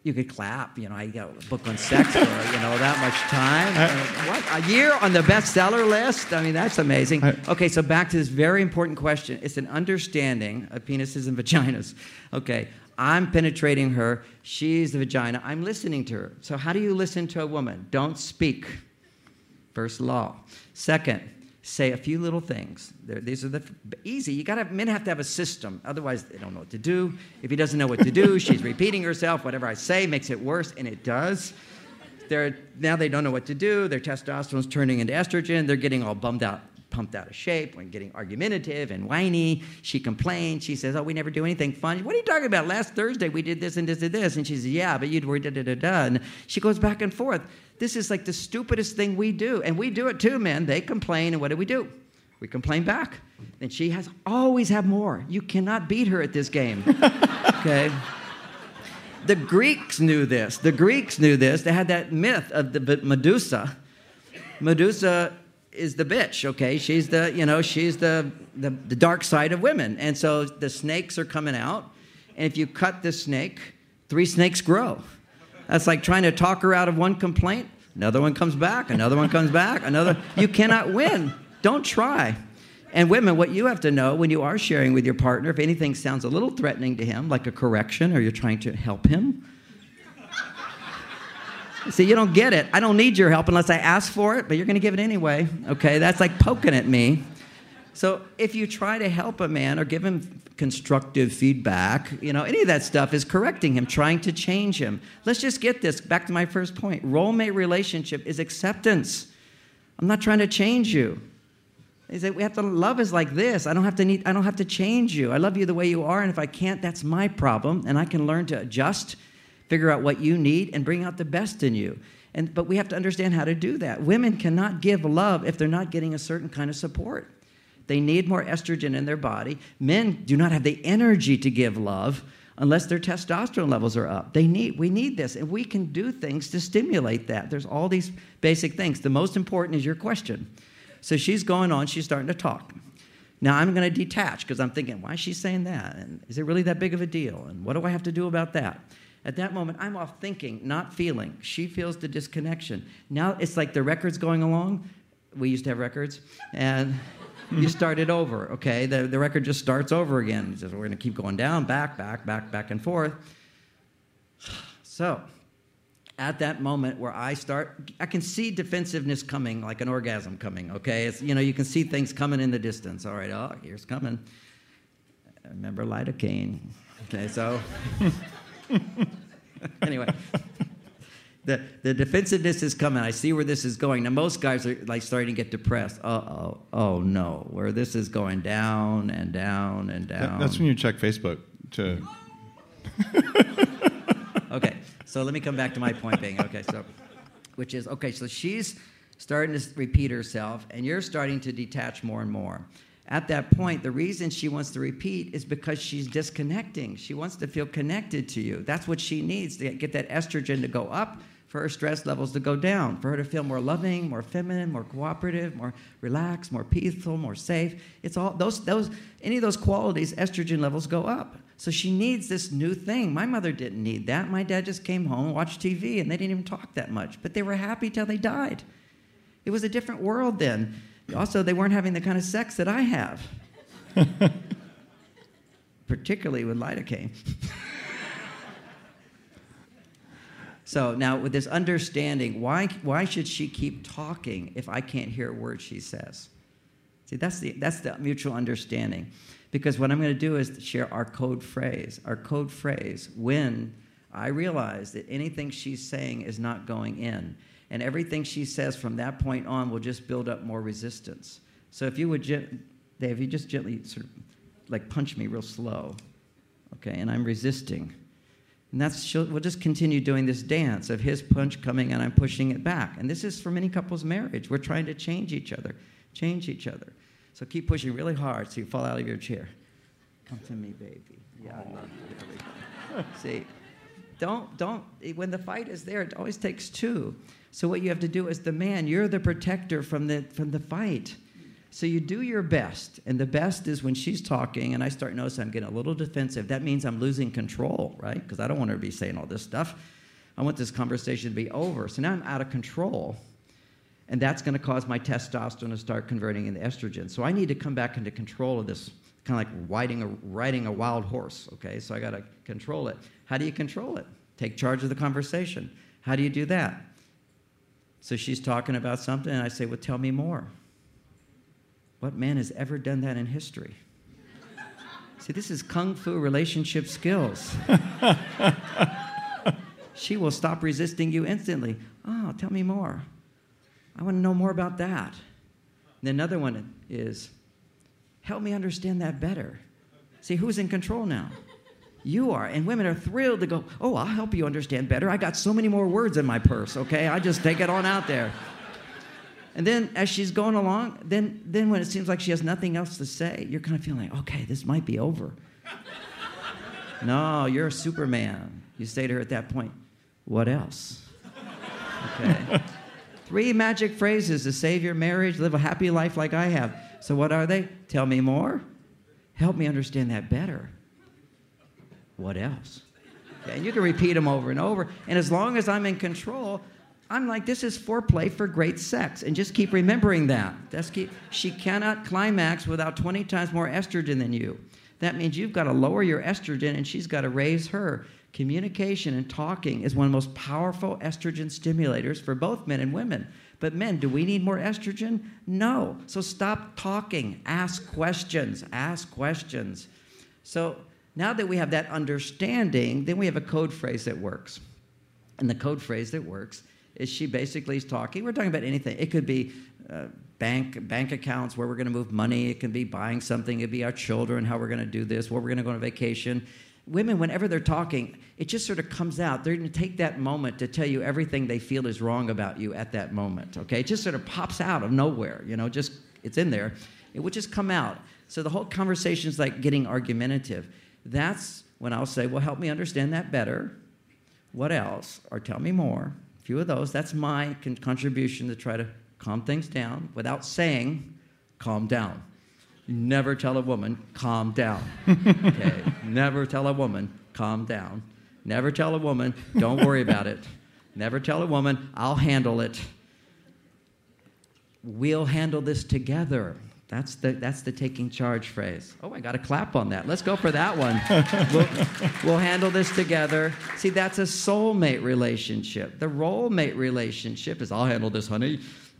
Speaker 5: You could clap, you know, I got a book on sex for, you know, that much time. Uh, what? A year on the bestseller list? I mean, that's amazing. Okay, so back to this very important question. It's an understanding of penises and vaginas. Okay, I'm penetrating her, she's the vagina, I'm listening to her. So, how do you listen to a woman? Don't speak. First law. Second, say a few little things. They're, these are the easy. You got to men have to have a system. Otherwise, they don't know what to do. If he doesn't know what to do, she's repeating herself. Whatever I say makes it worse, and it does. They're, now they don't know what to do. Their testosterone's turning into estrogen. They're getting all bummed out, pumped out of shape, and getting argumentative and whiny. She complains. She says, "Oh, we never do anything fun." What are you talking about? Last Thursday we did this and this and this, and she says, "Yeah, but you were da da da da." And she goes back and forth. This is like the stupidest thing we do. And we do it too, men. They complain, and what do we do? We complain back. And she has always have more. You cannot beat her at this game. okay? The Greeks knew this. The Greeks knew this. They had that myth of the Medusa. Medusa is the bitch, okay? She's the, you know, she's the, the, the dark side of women. And so the snakes are coming out. And if you cut the snake, three snakes grow. That's like trying to talk her out of one complaint. Another one comes back, another one comes back, another. You cannot win. Don't try. And women, what you have to know when you are sharing with your partner, if anything sounds a little threatening to him, like a correction, or you're trying to help him. See, you don't get it. I don't need your help unless I ask for it, but you're going to give it anyway. Okay, that's like poking at me. So if you try to help a man or give him constructive feedback, you know, any of that stuff is correcting him, trying to change him. Let's just get this back to my first point. Role mate relationship is acceptance. I'm not trying to change you. Is that we have to love is like this. I don't have to need I don't have to change you. I love you the way you are, and if I can't, that's my problem. And I can learn to adjust, figure out what you need, and bring out the best in you. And but we have to understand how to do that. Women cannot give love if they're not getting a certain kind of support. They need more estrogen in their body. Men do not have the energy to give love unless their testosterone levels are up. They need we need this and we can do things to stimulate that. There's all these basic things. The most important is your question. So she's going on, she's starting to talk. Now I'm going to detach because I'm thinking, why is she saying that? And is it really that big of a deal? And what do I have to do about that? At that moment, I'm off thinking, not feeling. She feels the disconnection. Now it's like the record's going along. We used to have records, and you start it over, okay? The, the record just starts over again. Says, we're going to keep going down, back, back, back, back and forth. So, at that moment where I start, I can see defensiveness coming, like an orgasm coming, okay? It's, you know, you can see things coming in the distance. All right, oh, here's coming. I remember lidocaine. Okay, so, anyway the, the defensiveness is coming. I see where this is going. Now, most guys are like starting to get depressed. Uh oh, oh no, where this is going down and down and down.
Speaker 1: That's when you check Facebook to.
Speaker 5: okay, so let me come back to my point being okay, so, which is okay, so she's starting to repeat herself, and you're starting to detach more and more. At that point, the reason she wants to repeat is because she's disconnecting. She wants to feel connected to you. That's what she needs to get that estrogen to go up for her stress levels to go down, for her to feel more loving, more feminine, more cooperative, more relaxed, more peaceful, more safe. It's all those those any of those qualities, estrogen levels go up. So she needs this new thing. My mother didn't need that. My dad just came home, watched TV, and they didn't even talk that much. But they were happy till they died. It was a different world then. Also, they weren't having the kind of sex that I have. Particularly with lidocaine. So now, with this understanding, why, why should she keep talking if I can't hear a word she says? See, that's the, that's the mutual understanding. Because what I'm going to do is share our code phrase. Our code phrase, when I realize that anything she's saying is not going in, and everything she says from that point on will just build up more resistance. So if you would, Dave, you just gently sort of like punch me real slow, okay, and I'm resisting and that's we'll just continue doing this dance of his punch coming and I'm pushing it back. And this is for many couples' marriage. We're trying to change each other, change each other. So keep pushing really hard so you fall out of your chair. Come to me, baby. Yeah, I love you. See, don't don't when the fight is there, it always takes two. So what you have to do as the man, you're the protector from the from the fight. So you do your best, and the best is when she's talking, and I start noticing I'm getting a little defensive. That means I'm losing control, right? Because I don't want her to be saying all this stuff. I want this conversation to be over. So now I'm out of control, and that's going to cause my testosterone to start converting into estrogen. So I need to come back into control of this, kind of like riding a, riding a wild horse. Okay, so I got to control it. How do you control it? Take charge of the conversation. How do you do that? So she's talking about something, and I say, Well, tell me more. What man has ever done that in history? See, this is kung fu relationship skills. she will stop resisting you instantly. Oh, tell me more. I want to know more about that. And another one is, help me understand that better. See, who's in control now? You are. And women are thrilled to go, oh, I'll help you understand better. I got so many more words in my purse, okay? I just take it on out there. And then as she's going along, then, then when it seems like she has nothing else to say, you're kind of feeling like, okay, this might be over. no, you're a Superman. You say to her at that point, what else? Okay. Three magic phrases to save your marriage, live a happy life like I have. So, what are they? Tell me more. Help me understand that better. What else? And you can repeat them over and over. And as long as I'm in control, I'm like, this is foreplay for great sex. And just keep remembering that. That's keep, she cannot climax without 20 times more estrogen than you. That means you've got to lower your estrogen and she's got to raise her. Communication and talking is one of the most powerful estrogen stimulators for both men and women. But men, do we need more estrogen? No. So stop talking. Ask questions. Ask questions. So now that we have that understanding, then we have a code phrase that works. And the code phrase that works is she basically is talking. We're talking about anything. It could be uh, bank bank accounts where we're going to move money. It can be buying something. It could be our children, how we're going to do this, where we're going to go on vacation. Women, whenever they're talking, it just sort of comes out. They're going to take that moment to tell you everything they feel is wrong about you at that moment. Okay, it just sort of pops out of nowhere. You know, just it's in there. It would just come out. So the whole conversation is like getting argumentative. That's when I'll say, "Well, help me understand that better." What else? Or tell me more A few of those. That's my con- contribution to try to calm things down without saying, calm down. Never tell a woman, calm down. Okay? Never tell a woman, calm down. Never tell a woman, don't worry about it. Never tell a woman, I'll handle it. We'll handle this together. That's the, that's the taking charge phrase. Oh, I got a clap on that. Let's go for that one. we'll, we'll handle this together. See, that's a soulmate relationship. The role mate relationship is I'll handle this, honey.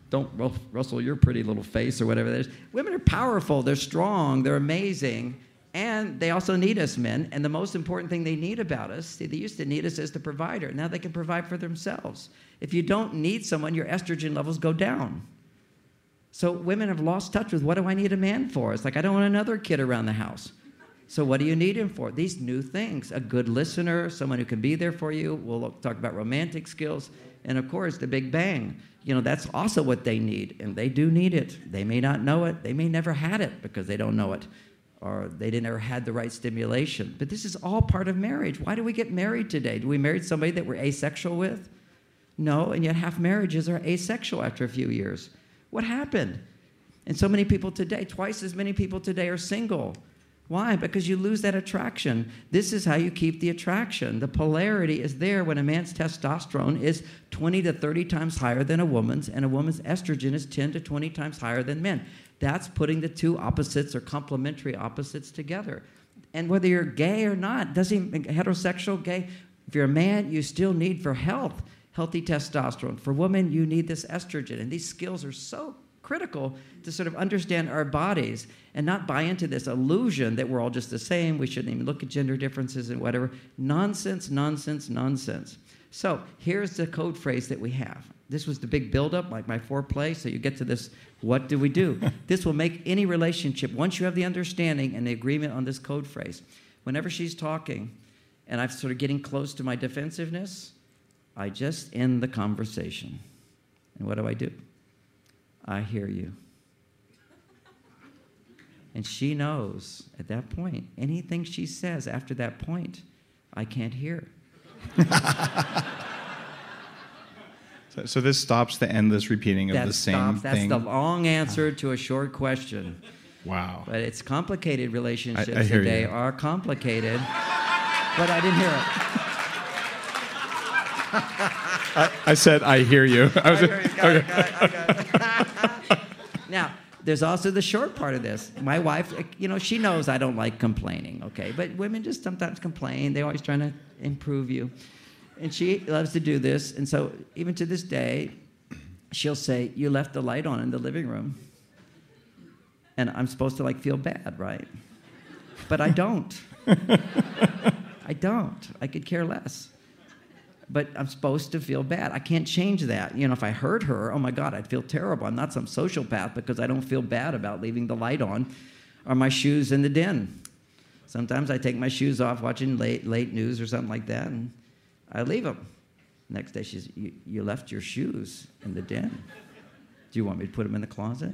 Speaker 5: Don't rustle your pretty little face or whatever that is. Women are powerful, they're strong, they're amazing, and they also need us, men. And the most important thing they need about us, see, they used to need us as the provider. Now they can provide for themselves. If you don't need someone, your estrogen levels go down. So women have lost touch with what do I need a man for? It's like I don't want another kid around the house. So what do you need him for? These new things. A good listener, someone who can be there for you. We'll talk about romantic skills. And of course, the big bang. You know, that's also what they need. And they do need it. They may not know it. They may never had it because they don't know it. Or they didn't ever had the right stimulation. But this is all part of marriage. Why do we get married today? Do we marry somebody that we're asexual with? No, and yet half marriages are asexual after a few years. What happened? And so many people today, twice as many people today are single. Why? Because you lose that attraction. This is how you keep the attraction. The polarity is there when a man's testosterone is 20 to 30 times higher than a woman's, and a woman's estrogen is 10 to 20 times higher than men. That's putting the two opposites or complementary opposites together. And whether you're gay or not, doesn't heterosexual, gay, if you're a man, you still need for health healthy testosterone. For women, you need this estrogen. And these skills are so critical to sort of understand our bodies and not buy into this illusion that we're all just the same. We shouldn't even look at gender differences and whatever. Nonsense, nonsense, nonsense. So here's the code phrase that we have. This was the big buildup, like my foreplay. So you get to this what do we do? this will make any relationship, once you have the understanding and the agreement on this code phrase, whenever she's talking and I'm sort of getting close to my defensiveness, I just end the conversation. And what do I do? I hear you. And she knows at that point, anything she says after that point, I can't hear.
Speaker 1: So, so this stops the endless repeating of
Speaker 5: That
Speaker 1: the same
Speaker 5: stops. That's
Speaker 1: thing.
Speaker 5: the long answer to a short question.
Speaker 1: wow.
Speaker 5: But it's complicated. Relationships
Speaker 1: I hear
Speaker 5: today
Speaker 1: you.
Speaker 5: are complicated. but I didn't hear it.
Speaker 1: I said, I hear you. I was,
Speaker 5: Now, there's also the short part of this. My wife, you know, she knows I don't like complaining, okay? But women just sometimes complain. They're always trying to improve you. And she loves to do this. And so, even to this day, she'll say, You left the light on in the living room. And I'm supposed to like feel bad, right? But I don't. I don't. I could care less but I'm supposed to feel bad. I can't change that. You know, if I hurt her, oh my God, I'd feel terrible. I'm not some sociopath because I don't feel bad about leaving the light on or my shoes in the den. Sometimes I take my shoes off watching late, late news or something like that, and I leave them. Next day, she's, you, you left your shoes in the den. Do you want me to put them in the closet?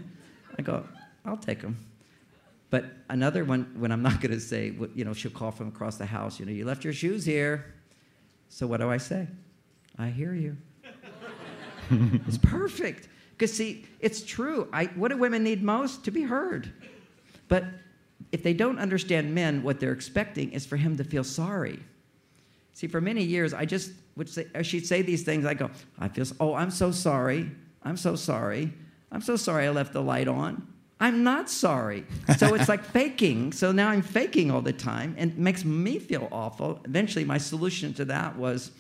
Speaker 5: I go, I'll take them. But another one, when I'm not going to say, you know, she'll call from across the house, you know, you left your shoes here. So what do I say? I hear you. it's perfect. Because, see, it's true. I, what do women need most? To be heard. But if they don't understand men, what they're expecting is for him to feel sorry. See, for many years, I just would say, uh, she'd say these things. I go, oh, I feel, oh, I'm so sorry. I'm so sorry. I'm so sorry I left the light on. I'm not sorry. So it's like faking. So now I'm faking all the time and it makes me feel awful. Eventually, my solution to that was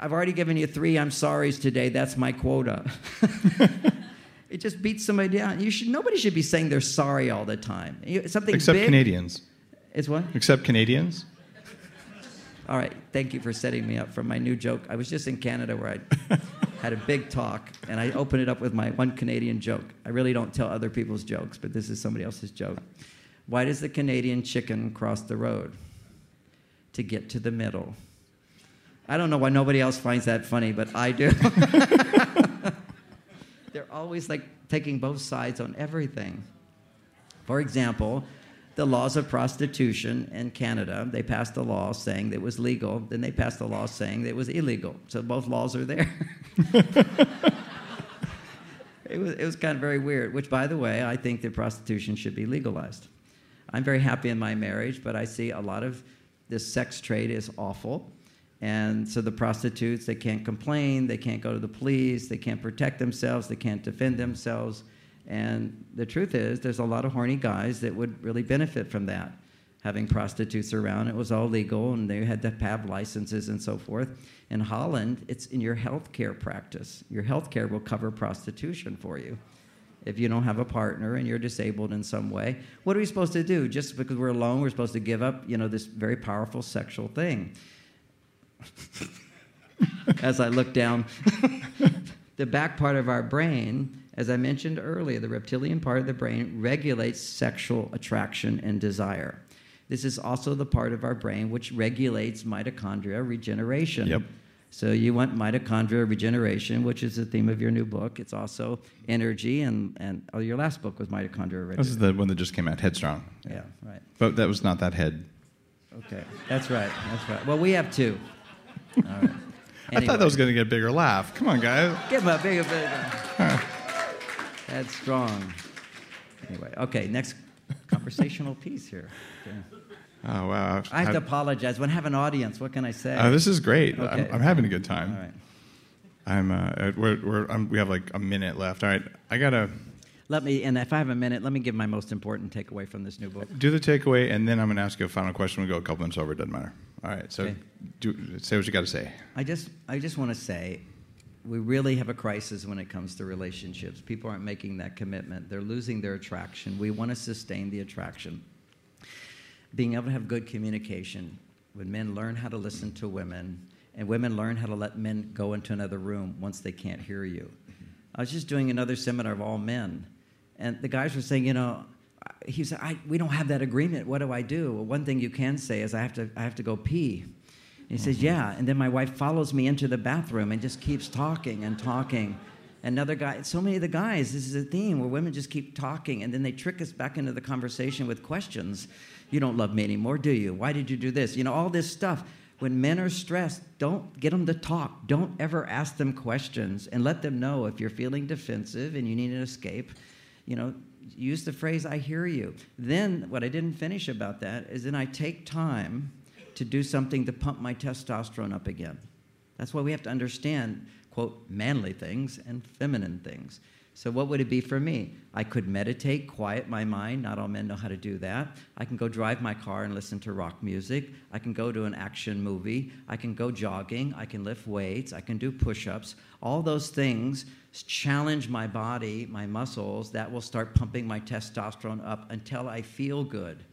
Speaker 5: I've already given you three I'm sorries today. That's my quota. it just beats somebody down. You should, nobody should be saying they're sorry all the time. Something
Speaker 1: Except
Speaker 5: big,
Speaker 1: Canadians.
Speaker 5: It's what?
Speaker 1: Except Canadians.
Speaker 5: All right, thank you for setting me up for my new joke. I was just in Canada where I had a big talk, and I opened it up with my one Canadian joke. I really don't tell other people's jokes, but this is somebody else's joke. Why does the Canadian chicken cross the road? To get to the middle. I don't know why nobody else finds that funny, but I do. They're always like taking both sides on everything. For example, the laws of prostitution in Canada, they passed a law saying that it was legal, then they passed a law saying that it was illegal. So both laws are there. it, was, it was kind of very weird, which, by the way, I think that prostitution should be legalized. I'm very happy in my marriage, but I see a lot of this sex trade is awful. And so the prostitutes, they can't complain, they can't go to the police, they can't protect themselves, they can't defend themselves. And the truth is, there's a lot of horny guys that would really benefit from that. Having prostitutes around, it was all legal, and they had to have licenses and so forth. In Holland, it's in your health care practice. Your health care will cover prostitution for you if you don't have a partner and you're disabled in some way. What are we supposed to do? Just because we're alone, we're supposed to give up, you know, this very powerful sexual thing. As I look down, the back part of our brain, as I mentioned earlier, the reptilian part of the brain regulates sexual attraction and desire. This is also the part of our brain which regulates mitochondria regeneration.
Speaker 1: Yep.
Speaker 5: So you want mitochondria regeneration, which is the theme of your new book. It's also energy, and, and oh, your last book was mitochondria regeneration.
Speaker 1: This is the one that just came out, Headstrong.
Speaker 5: Yeah, right.
Speaker 1: But that was not that head.
Speaker 5: Okay, that's right. That's right. Well, we have two. All right.
Speaker 1: I thought that was going to get a bigger laugh. Come on, guys.
Speaker 5: Give him a bigger, big. That's strong. Anyway, okay. Next conversational piece here. Okay.
Speaker 1: Oh wow.
Speaker 5: I have to apologize. When I have an audience, what can I say?
Speaker 1: Uh, this is great. I'm, I'm having a good time.
Speaker 5: right.
Speaker 1: I'm. Uh, we're, we're, um, we have like a minute left. All right. I gotta
Speaker 5: Let me, and if I have a minute, let me give my most important takeaway from this new book.
Speaker 1: do the takeaway, and then I'm gonna ask you a final question. We go a couple minutes over. It doesn't matter. All right. So,
Speaker 5: Okay.
Speaker 1: do, say what you got to say.
Speaker 5: I just, I just want to say, we really have a crisis when it comes to relationships. People aren't making that commitment. They're losing their attraction. We want to sustain the attraction. Being able to have good communication, when men learn how to listen to women, and women learn how to let men go into another room once they can't hear you. I was just doing another seminar of all men, and the guys were saying, you know, he said, I, we don't have that agreement. What do I do? Well, one thing you can say is, I have to, I have to go pee. He says, mm-hmm. Yeah. And then my wife follows me into the bathroom and just keeps talking and talking. Another guy, so many of the guys, this is a theme where women just keep talking and then they trick us back into the conversation with questions. You don't love me anymore, do you? Why did you do this? You know, all this stuff. When men are stressed, don't get them to talk. Don't ever ask them questions and let them know if you're feeling defensive and you need an escape. You know, use the phrase, I hear you. Then, what I didn't finish about that is then I take time to do something to pump my testosterone up again. That's why we have to understand, quote, manly things and feminine things. So, what would it be for me? I could meditate, quiet my mind. Not all men know how to do that. I can go drive my car and listen to rock music. I can go to an action movie. I can go jogging. I can lift weights. I can do push ups. All those things challenge my body, my muscles, that will start pumping my testosterone up until I feel good.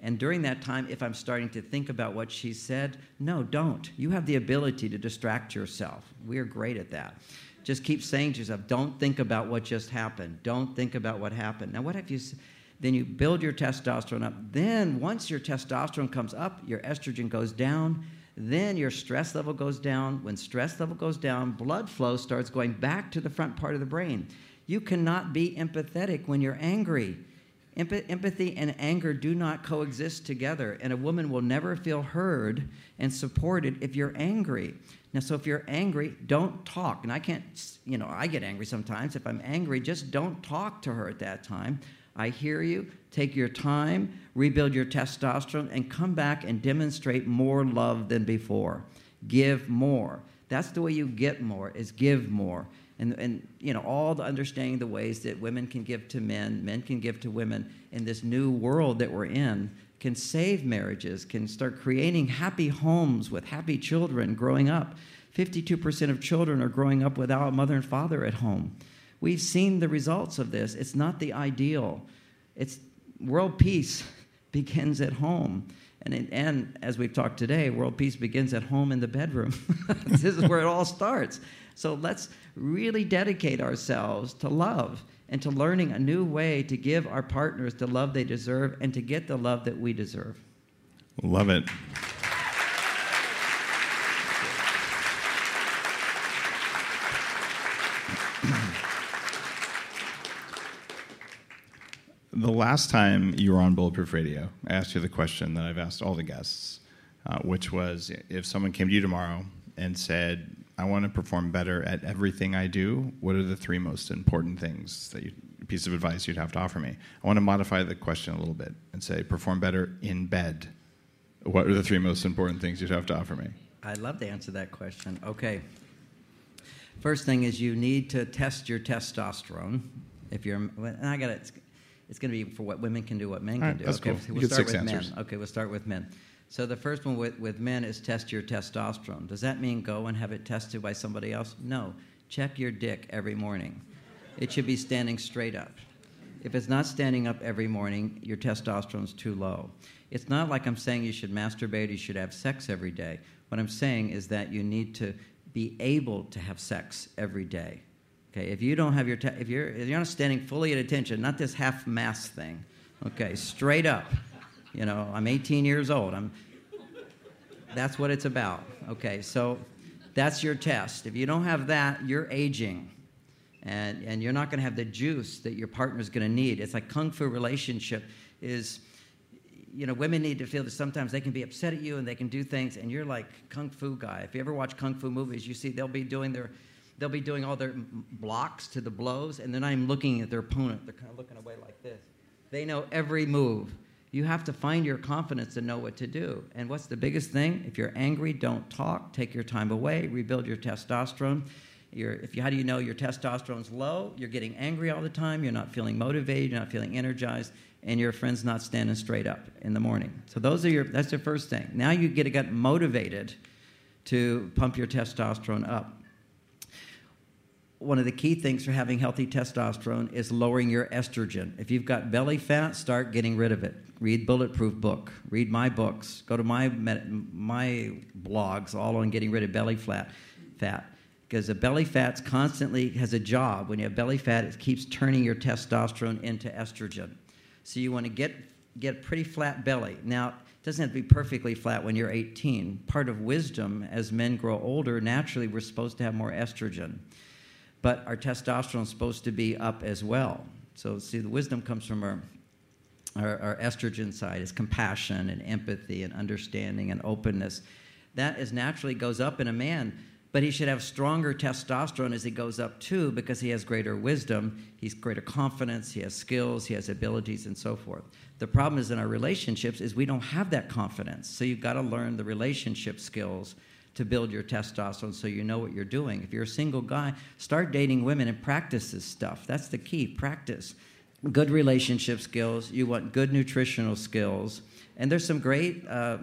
Speaker 5: And during that time, if I'm starting to think about what she said, no, don't. You have the ability to distract yourself. We are great at that just keep saying to yourself, don't think about what just happened. Don't think about what happened. Now, what if you, then you build your testosterone up. Then, once your testosterone comes up, your estrogen goes down. Then your stress level goes down. When stress level goes down, blood flow starts going back to the front part of the brain. You cannot be empathetic when you're angry. Empathy and anger do not coexist together, and a woman will never feel heard and supported if you're angry. Now, so if you're angry, don't talk. And I can't, you know, I get angry sometimes. If I'm angry, just don't talk to her at that time. I hear you. Take your time, rebuild your testosterone, and come back and demonstrate more love than before. Give more. That's the way you get more, is give more. And, and you know, all the understanding the ways that women can give to men, men can give to women in this new world that we're in can save marriages, can start creating happy homes with happy children growing up. 52% of children are growing up without a mother and father at home. We've seen the results of this. It's not the ideal. It's world peace begins at home. And, and as we've talked today, world peace begins at home in the bedroom. this is where it all starts. So let's really dedicate ourselves to love and to learning a new way to give our partners the love they deserve and to get the love that we deserve.
Speaker 1: Love it. the last time you were on Bulletproof Radio, I asked you the question that I've asked all the guests, uh, which was if someone came to you tomorrow and said, I want to perform better at everything I do. What are the three most important things that you, piece of advice you'd have to offer me? I want to modify the question a little bit and say, perform better in bed. What are the three most important things you'd have to offer me?
Speaker 5: I'd love to answer that question. Okay. First thing is you need to test your testosterone. If you're, and I got it. It's, it's going to be for what women can do, what men can
Speaker 1: right,
Speaker 5: do.
Speaker 1: That's
Speaker 5: okay,
Speaker 1: cool.
Speaker 5: we'll
Speaker 1: you
Speaker 5: start with
Speaker 1: answers.
Speaker 5: men. Okay, we'll start with men. So the first one with, with men is test your testosterone. Does that mean go and have it tested by somebody else? No. Check your dick every morning. It should be standing straight up. If it's not standing up every morning, your testosterone's too low. It's not like I'm saying you should masturbate, you should have sex every day. What I'm saying is that you need to be able to have sex every day. Okay, if you don't have your, te- if you're, if you're not standing fully at attention, not this half mass thing, okay, straight up. You know, I'm 18 years old. I'm, that's what it's about. Okay, so that's your test. If you don't have that, you're aging. And, and you're not going to have the juice that your partner's going to need. It's like kung fu relationship is, you know, women need to feel that sometimes they can be upset at you and they can do things, and you're like kung fu guy. If you ever watch kung fu movies, you see they'll be doing their, they'll be doing all their blocks to the blows, and they're not even looking at their opponent. They're kind of looking away like this. They know every move. You have to find your confidence to know what to do. And what's the biggest thing? If you're angry, don't talk. Take your time away. Rebuild your testosterone. If you, how do you know your testosterone's low? You're getting angry all the time. You're not feeling motivated. You're not feeling energized, and your friend's not standing straight up in the morning. So those are your. That's the first thing. Now you get to get motivated to pump your testosterone up one of the key things for having healthy testosterone is lowering your estrogen. If you've got belly fat, start getting rid of it. Read Bulletproof book. Read my books. Go to my my blogs, all on getting rid of belly fat. Fat, because the belly fat's constantly has a job. When you have belly fat, it keeps turning your testosterone into estrogen. So you want to get get pretty flat belly. Now, it doesn't have to be perfectly flat when you're 18. Part of wisdom, as men grow older, naturally we're supposed to have more estrogen but our testosterone is supposed to be up as well. So, see, the wisdom comes from our, our, our estrogen side is compassion and empathy and understanding and openness. that is naturally goes up in a man. But he should have stronger testosterone as he goes up too, because he has greater wisdom, he's greater confidence, he has skills, he has abilities, and so forth. The problem is in our relationships is we don't have that confidence. So you've got to learn the relationship skills to build your testosterone so you know what you're doing. If you're a single guy, start dating women and practice this stuff. That's the key. Practice. Good relationship skills. You want good nutritional skills. And there's some great uh,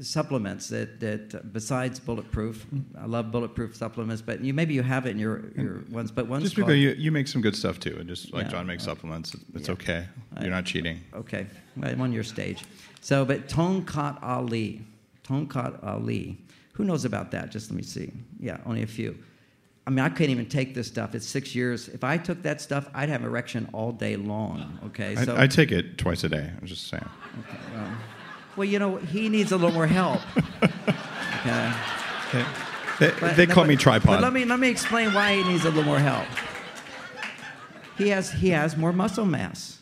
Speaker 5: supplements that, that besides bulletproof, I love bulletproof supplements, but you maybe you have it in your, your ones, but one's
Speaker 1: Just because you, you make some good stuff too, and just like
Speaker 5: Yeah.
Speaker 1: John makes supplements, it's
Speaker 5: Yeah.
Speaker 1: okay. You're not cheating.
Speaker 5: Okay, I'm on your stage. So, but Tongkat Ali, Tongkat Ali, who knows about that? Just let me see. Yeah, only a few. I mean, I couldn't even take this stuff. It's six years. If I took that stuff, I'd have erection all day long. Okay, so
Speaker 1: I, I take it twice a day. I'm just saying.
Speaker 5: well, you know, he needs a little more help. Okay.
Speaker 1: They, they,
Speaker 5: But-
Speaker 1: they
Speaker 5: no,
Speaker 1: call
Speaker 5: but-
Speaker 1: me tripod.
Speaker 5: But let me let me explain why he needs a little more help. He has he has more muscle mass.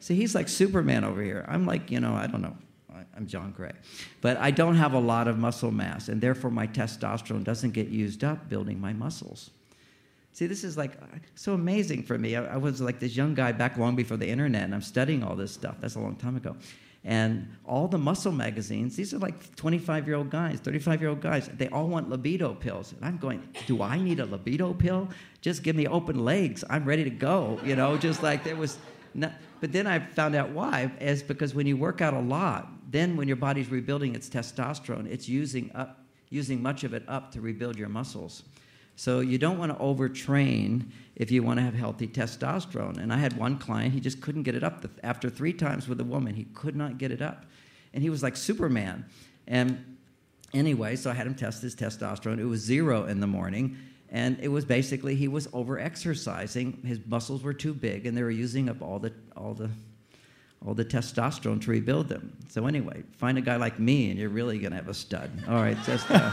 Speaker 5: See, he's like Superman over here. I'm like, you know, I don't know. I'm John Gray. But I don't have a lot of muscle mass, and therefore my testosterone doesn't get used up building my muscles. See, this is like so amazing for me. I, I was like this young guy back long before the internet, and I'm studying all this stuff. That's a long time ago. And all the muscle magazines, these are like 25 year old guys, 35 year old guys, they all want libido pills. And I'm going, do I need a libido pill? Just give me open legs. I'm ready to go. You know, just like there was. No, but then I found out why is because when you work out a lot, then when your body's rebuilding its testosterone, it's using up using much of it up to rebuild your muscles. So you don't want to overtrain if you want to have healthy testosterone. And I had one client, he just couldn't get it up. After three times with a woman, he could not get it up. And he was like Superman. And anyway, so I had him test his testosterone. It was zero in the morning. And it was basically he was over exercising. His muscles were too big, and they were using up all the, all the all the testosterone to rebuild them. So anyway, find a guy like me, and you're really gonna have a stud. All right, just uh,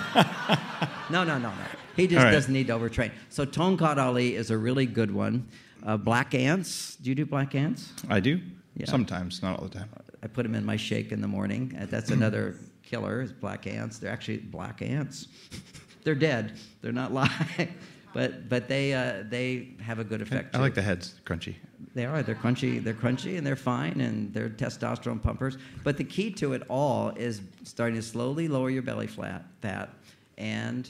Speaker 5: no, no, no, no. He just
Speaker 1: right.
Speaker 5: doesn't need to overtrain. So Tongkat Ali is a really good one. Uh, black ants. Do you do black ants?
Speaker 1: I do.
Speaker 5: Yeah.
Speaker 1: Sometimes, not all the time.
Speaker 5: I put them in my shake in the morning. Uh, That's another killer. Is black ants. They're actually black ants. They're dead. They're not live. But but they uh, they have a good effect.
Speaker 1: I
Speaker 5: too.
Speaker 1: like the heads, crunchy.
Speaker 5: They are. They're crunchy. They're crunchy and they're fine and they're testosterone pumpers. But the key to it all is starting to slowly lower your belly flat fat and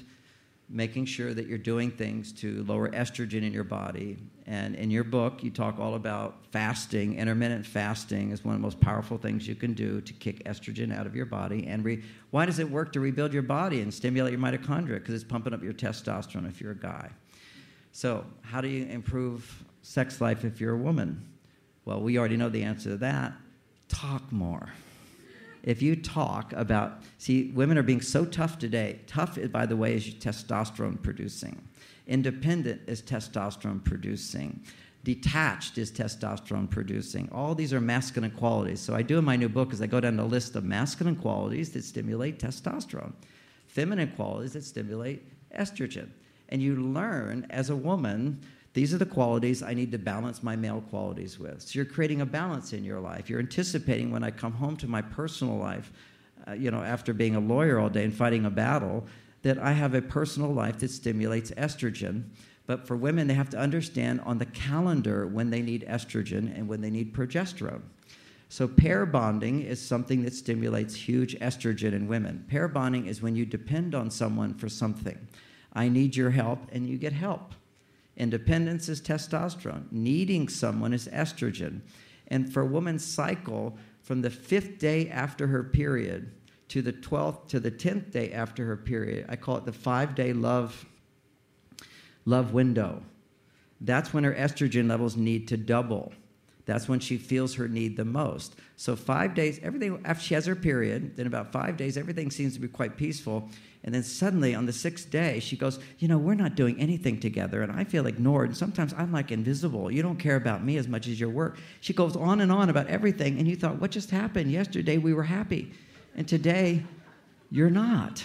Speaker 5: making sure that you're doing things to lower estrogen in your body. And in your book, you talk all about fasting. Intermittent fasting is one of the most powerful things you can do to kick estrogen out of your body. And re- why does it work to rebuild your body and stimulate your mitochondria? Because it's pumping up your testosterone if you're a guy. So, how do you improve sex life if you're a woman? Well, we already know the answer to that. Talk more. If you talk about, see, women are being so tough today. Tough, by the way, is testosterone producing. Independent is testosterone producing. Detached is testosterone producing. All these are masculine qualities. So I do in my new book is I go down the list of masculine qualities that stimulate testosterone, feminine qualities that stimulate estrogen. And you learn as a woman, these are the qualities I need to balance my male qualities with. So you're creating a balance in your life. You're anticipating when I come home to my personal life, uh, you know, after being a lawyer all day and fighting a battle, that I have a personal life that stimulates estrogen. But for women, they have to understand on the calendar when they need estrogen and when they need progesterone. So, pair bonding is something that stimulates huge estrogen in women. Pair bonding is when you depend on someone for something. I need your help, and you get help. Independence is testosterone. Needing someone is estrogen. And for a woman's cycle, from the fifth day after her period to the 12th to the 10th day after her period, I call it the five day love, love window. That's when her estrogen levels need to double. That's when she feels her need the most. So, five days, everything, after she has her period, then about five days, everything seems to be quite peaceful. And then suddenly on the sixth day, she goes, You know, we're not doing anything together, and I feel ignored. And sometimes I'm like invisible. You don't care about me as much as your work. She goes on and on about everything, and you thought, What just happened? Yesterday we were happy, and today you're not.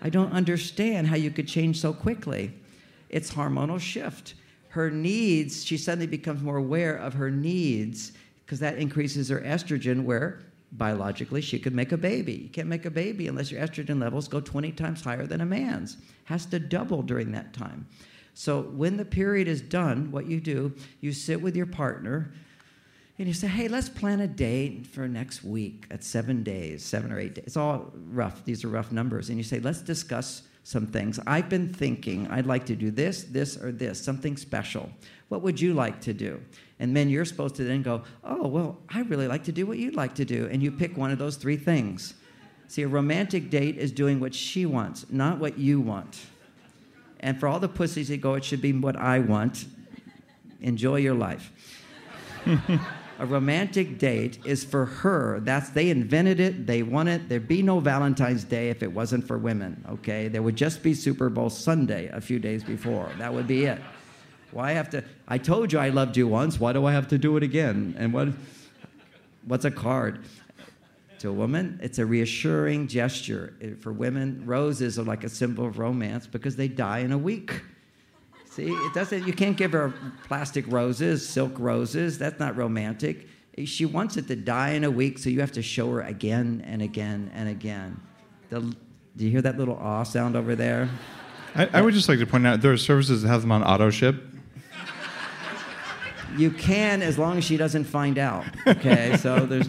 Speaker 5: I don't understand how you could change so quickly. It's hormonal shift. Her needs, she suddenly becomes more aware of her needs because that increases her estrogen where biologically she could make a baby. You can't make a baby unless your estrogen levels go 20 times higher than a man's. Has to double during that time. So when the period is done, what you do, you sit with your partner and you say, hey, let's plan a date for next week at seven days, seven or eight days. It's all rough. These are rough numbers. And you say, let's discuss some things. I've been thinking I'd like to do this, this, or this, something special. What would you like to do? And then you're supposed to then go, oh, well, I really like to do what you'd like to do. And you pick one of those three things. See, a romantic date is doing what she wants, not what you want. And for all the pussies that go, it should be what I want. Enjoy your life. a romantic date is for her. That's they invented it, they want it. There'd be no Valentine's Day if it wasn't for women, okay? There would just be Super Bowl Sunday a few days before. That would be it. Why have to I told you I loved you once, why do I have to do it again? And what what's a card? To a woman, it's a reassuring gesture. For women, roses are like a symbol of romance because they die in a week. See, it doesn't. You can't give her plastic roses, silk roses. That's not romantic. She wants it to die in a week, so you have to show her again and again and again. The, do you hear that little awe sound over there?
Speaker 1: I, I would just like to point out there are services that have them on auto ship.
Speaker 5: You can, as long as she doesn't find out. Okay, so there's.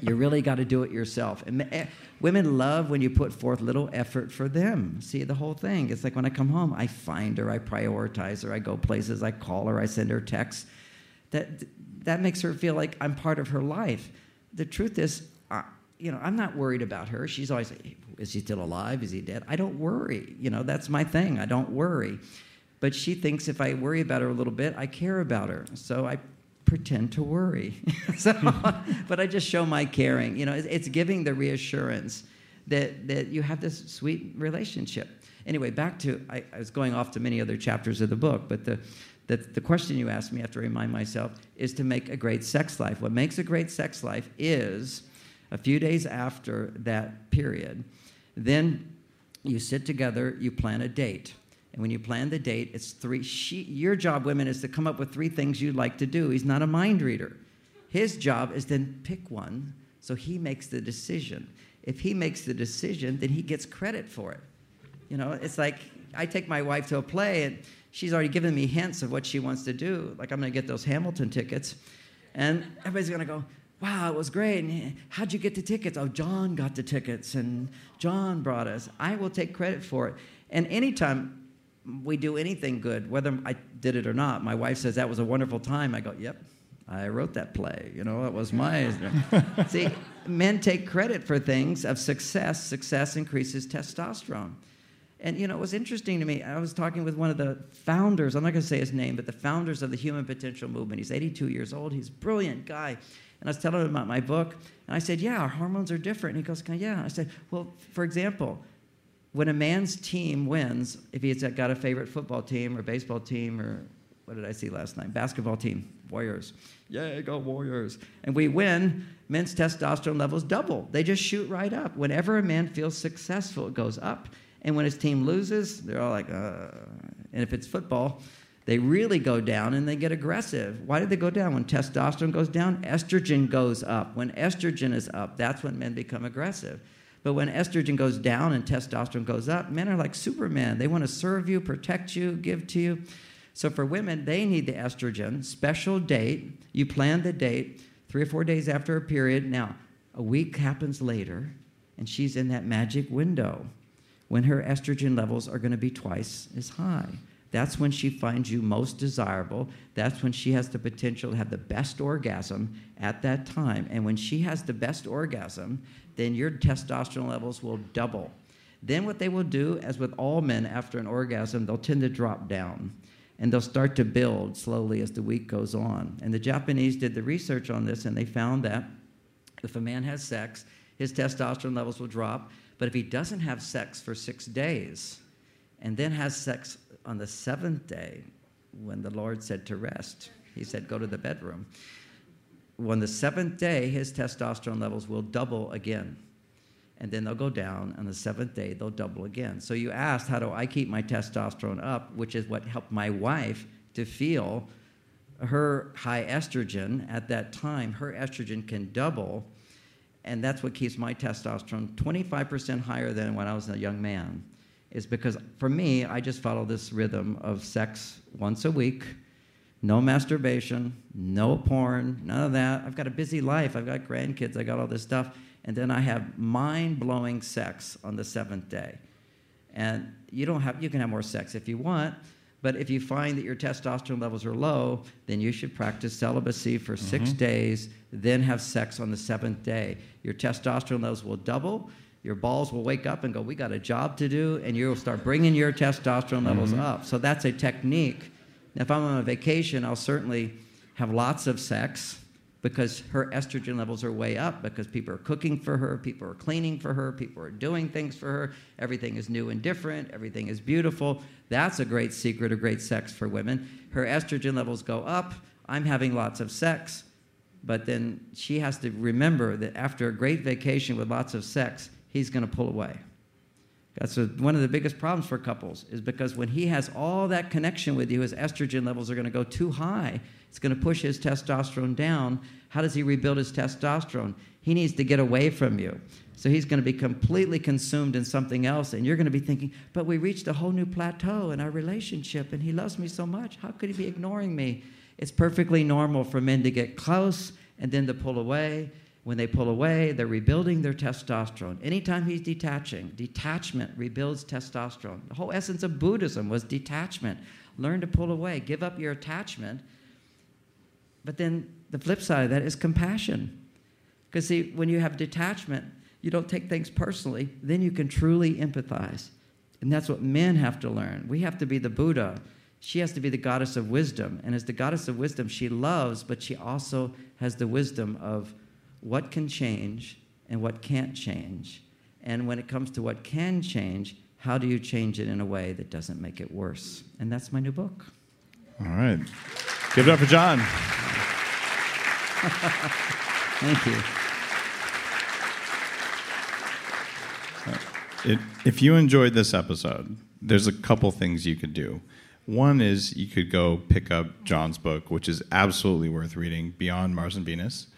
Speaker 5: You really got to do it yourself. And eh, women love when you put forth little effort for them. See the whole thing. It's like when I come home, I find her, I prioritize her, I go places, I call her, I send her texts. That that makes her feel like I'm part of her life. The truth is, uh, you know, I'm not worried about her. She's always, is he still alive? Is he dead? I don't worry. You know, that's my thing. I don't worry. But she thinks if I worry about her a little bit, I care about her. So I pretend to worry. so, but I just show my caring. You know, it's, it's giving the reassurance that, that you have this sweet relationship. Anyway, back to, I, I, was going off to many other chapters of the book, but the, the, the question you asked me, I have to remind myself, is to make a great sex life. What makes a great sex life is a few days after that period, then you sit together, you plan a date. And when you plan the date, it's three. She, your job, women, is to come up with three things you'd like to do. He's not a mind reader. His job is then pick one, so he makes the decision. If he makes the decision, then he gets credit for it. You know, it's like I take my wife to a play, and she's already given me hints of what she wants to do. Like I'm going to get those Hamilton tickets, and everybody's going to go, wow, it was great. And eh, how'd you get the tickets? Oh, John got the tickets and John brought us. I will take credit for it. And anytime we do anything good, whether I did it or not. My wife says that was a wonderful time. I go, yep, I wrote that play. You know, it was my. See, men take credit for things of success. Success increases testosterone. And you know, it was interesting to me. I was talking with one of the founders. I'm not going to say his name, but the founders of the Human Potential Movement. He's 82 years old. He's a brilliant guy. And I was telling him about my book, and I said, "Yeah, our hormones are different." And he goes, "Yeah." I said, "Well, for example, when a man's team wins, if he's got a favorite football team or baseball team or what did I see last night? Basketball team, Warriors. Yeah, go Warriors. And we win, men's testosterone levels double. They just shoot right up. Whenever a man feels successful, it goes up. And when his team loses, they're all like, uh. And if it's football, they really go down and they get aggressive. Why did they go down? When testosterone goes down, estrogen goes up. When estrogen is up, that's when men become aggressive. But when estrogen goes down and testosterone goes up, men are like Superman. They want to serve you, protect you, give to you. So for women, they need the estrogen, special date. You plan the date three or four days after a period. Now, a week happens later, and she's in that magic window when her estrogen levels are going to be twice as high. That's when she finds you most desirable. That's when she has the potential to have the best orgasm at that time. And when she has the best orgasm, then your testosterone levels will double. Then, what they will do, as with all men after an orgasm, they'll tend to drop down and they'll start to build slowly as the week goes on. And the Japanese did the research on this and they found that if a man has sex, his testosterone levels will drop. But if he doesn't have sex for six days and then has sex on the seventh day, when the Lord said to rest, he said, Go to the bedroom on the seventh day, his testosterone levels will double again. And then they'll go down. On the seventh day, they'll double again. So you asked, how do I keep my testosterone up? Which is what helped my wife to feel her high estrogen at that time. Her estrogen can double and that's what keeps my testosterone 25% higher than when I was a young man, is because for me, I just follow this rhythm of sex once a week, no masturbation, no porn, none of that. I've got a busy life, I've got grandkids, I got all this stuff, and then I have mind blowing sex on the seventh day. And you don't have you can have more sex if you want, but if you find that your testosterone levels are low, then you should practice celibacy for 6 mm-hmm. days, then have sex on the seventh day. Your testosterone levels will double. Your balls will wake up and go, We got a job to do, and you'll start bringing your testosterone levels mm-hmm. up. So that's a technique. Now, if I'm on a vacation, I'll certainly have lots of sex because her estrogen levels are way up because people are cooking for her, people are cleaning for her, people are doing things for her. Everything is new and different, everything is beautiful. That's a great secret of great sex for women. Her estrogen levels go up. I'm having lots of sex. But then she has to remember that after a great vacation with lots of sex, he's going to pull away. That's a, one of the biggest problems for couples, is because when he has all that connection with you, his estrogen levels are going to go too high. It's going to push his testosterone down. How does he rebuild his testosterone? He needs to get away from you. So he's going to be completely consumed in something else, and you're going to be thinking, but we reached a whole new plateau in our relationship, and he loves me so much. How could he be ignoring me? It's perfectly normal for men to get close and then to pull away. When they pull away, they're rebuilding their testosterone. Anytime he's detaching, detachment rebuilds testosterone. The whole essence of Buddhism was detachment. Learn to pull away, give up your attachment. But then the flip side of that is compassion. Because, see, when you have detachment, you don't take things personally, then you can truly empathize. And that's what men have to learn. We have to be the Buddha. She has to be the goddess of wisdom. And as the goddess of wisdom, she loves, but she also has the wisdom of what can change and what can't change. And when it comes to what can change, how do you change it in a way that doesn't make it worse? And that's my new book.
Speaker 1: All right. Give it up for John.
Speaker 5: Thank you.
Speaker 1: Uh, it, if you enjoyed this episode, there's a couple things you could do. One is you could go pick up John's book, which is absolutely worth reading, Beyond Mars and Venus.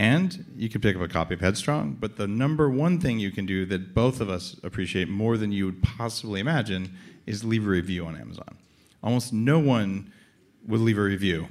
Speaker 1: And you can pick up a copy of Headstrong. But the number one thing you can do that both of us appreciate more than you would possibly imagine is leave a review on Amazon. Almost no one would leave a review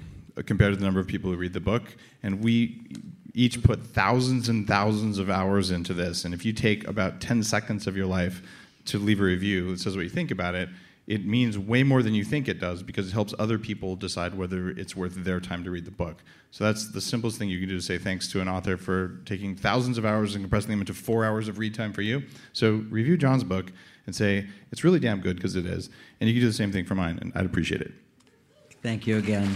Speaker 1: compared to the number of people who read the book. And we each put thousands and thousands of hours into this. And if you take about 10 seconds of your life to leave a review that says what you think about it, it means way more than you think it does because it helps other people decide whether it's worth their time to read the book. So that's the simplest thing you can do to say thanks to an author for taking thousands of hours and compressing them into four hours of read time for you. So review John's book and say, it's really damn good because it is. And you can do the same thing for mine, and I'd appreciate it.
Speaker 5: Thank you again.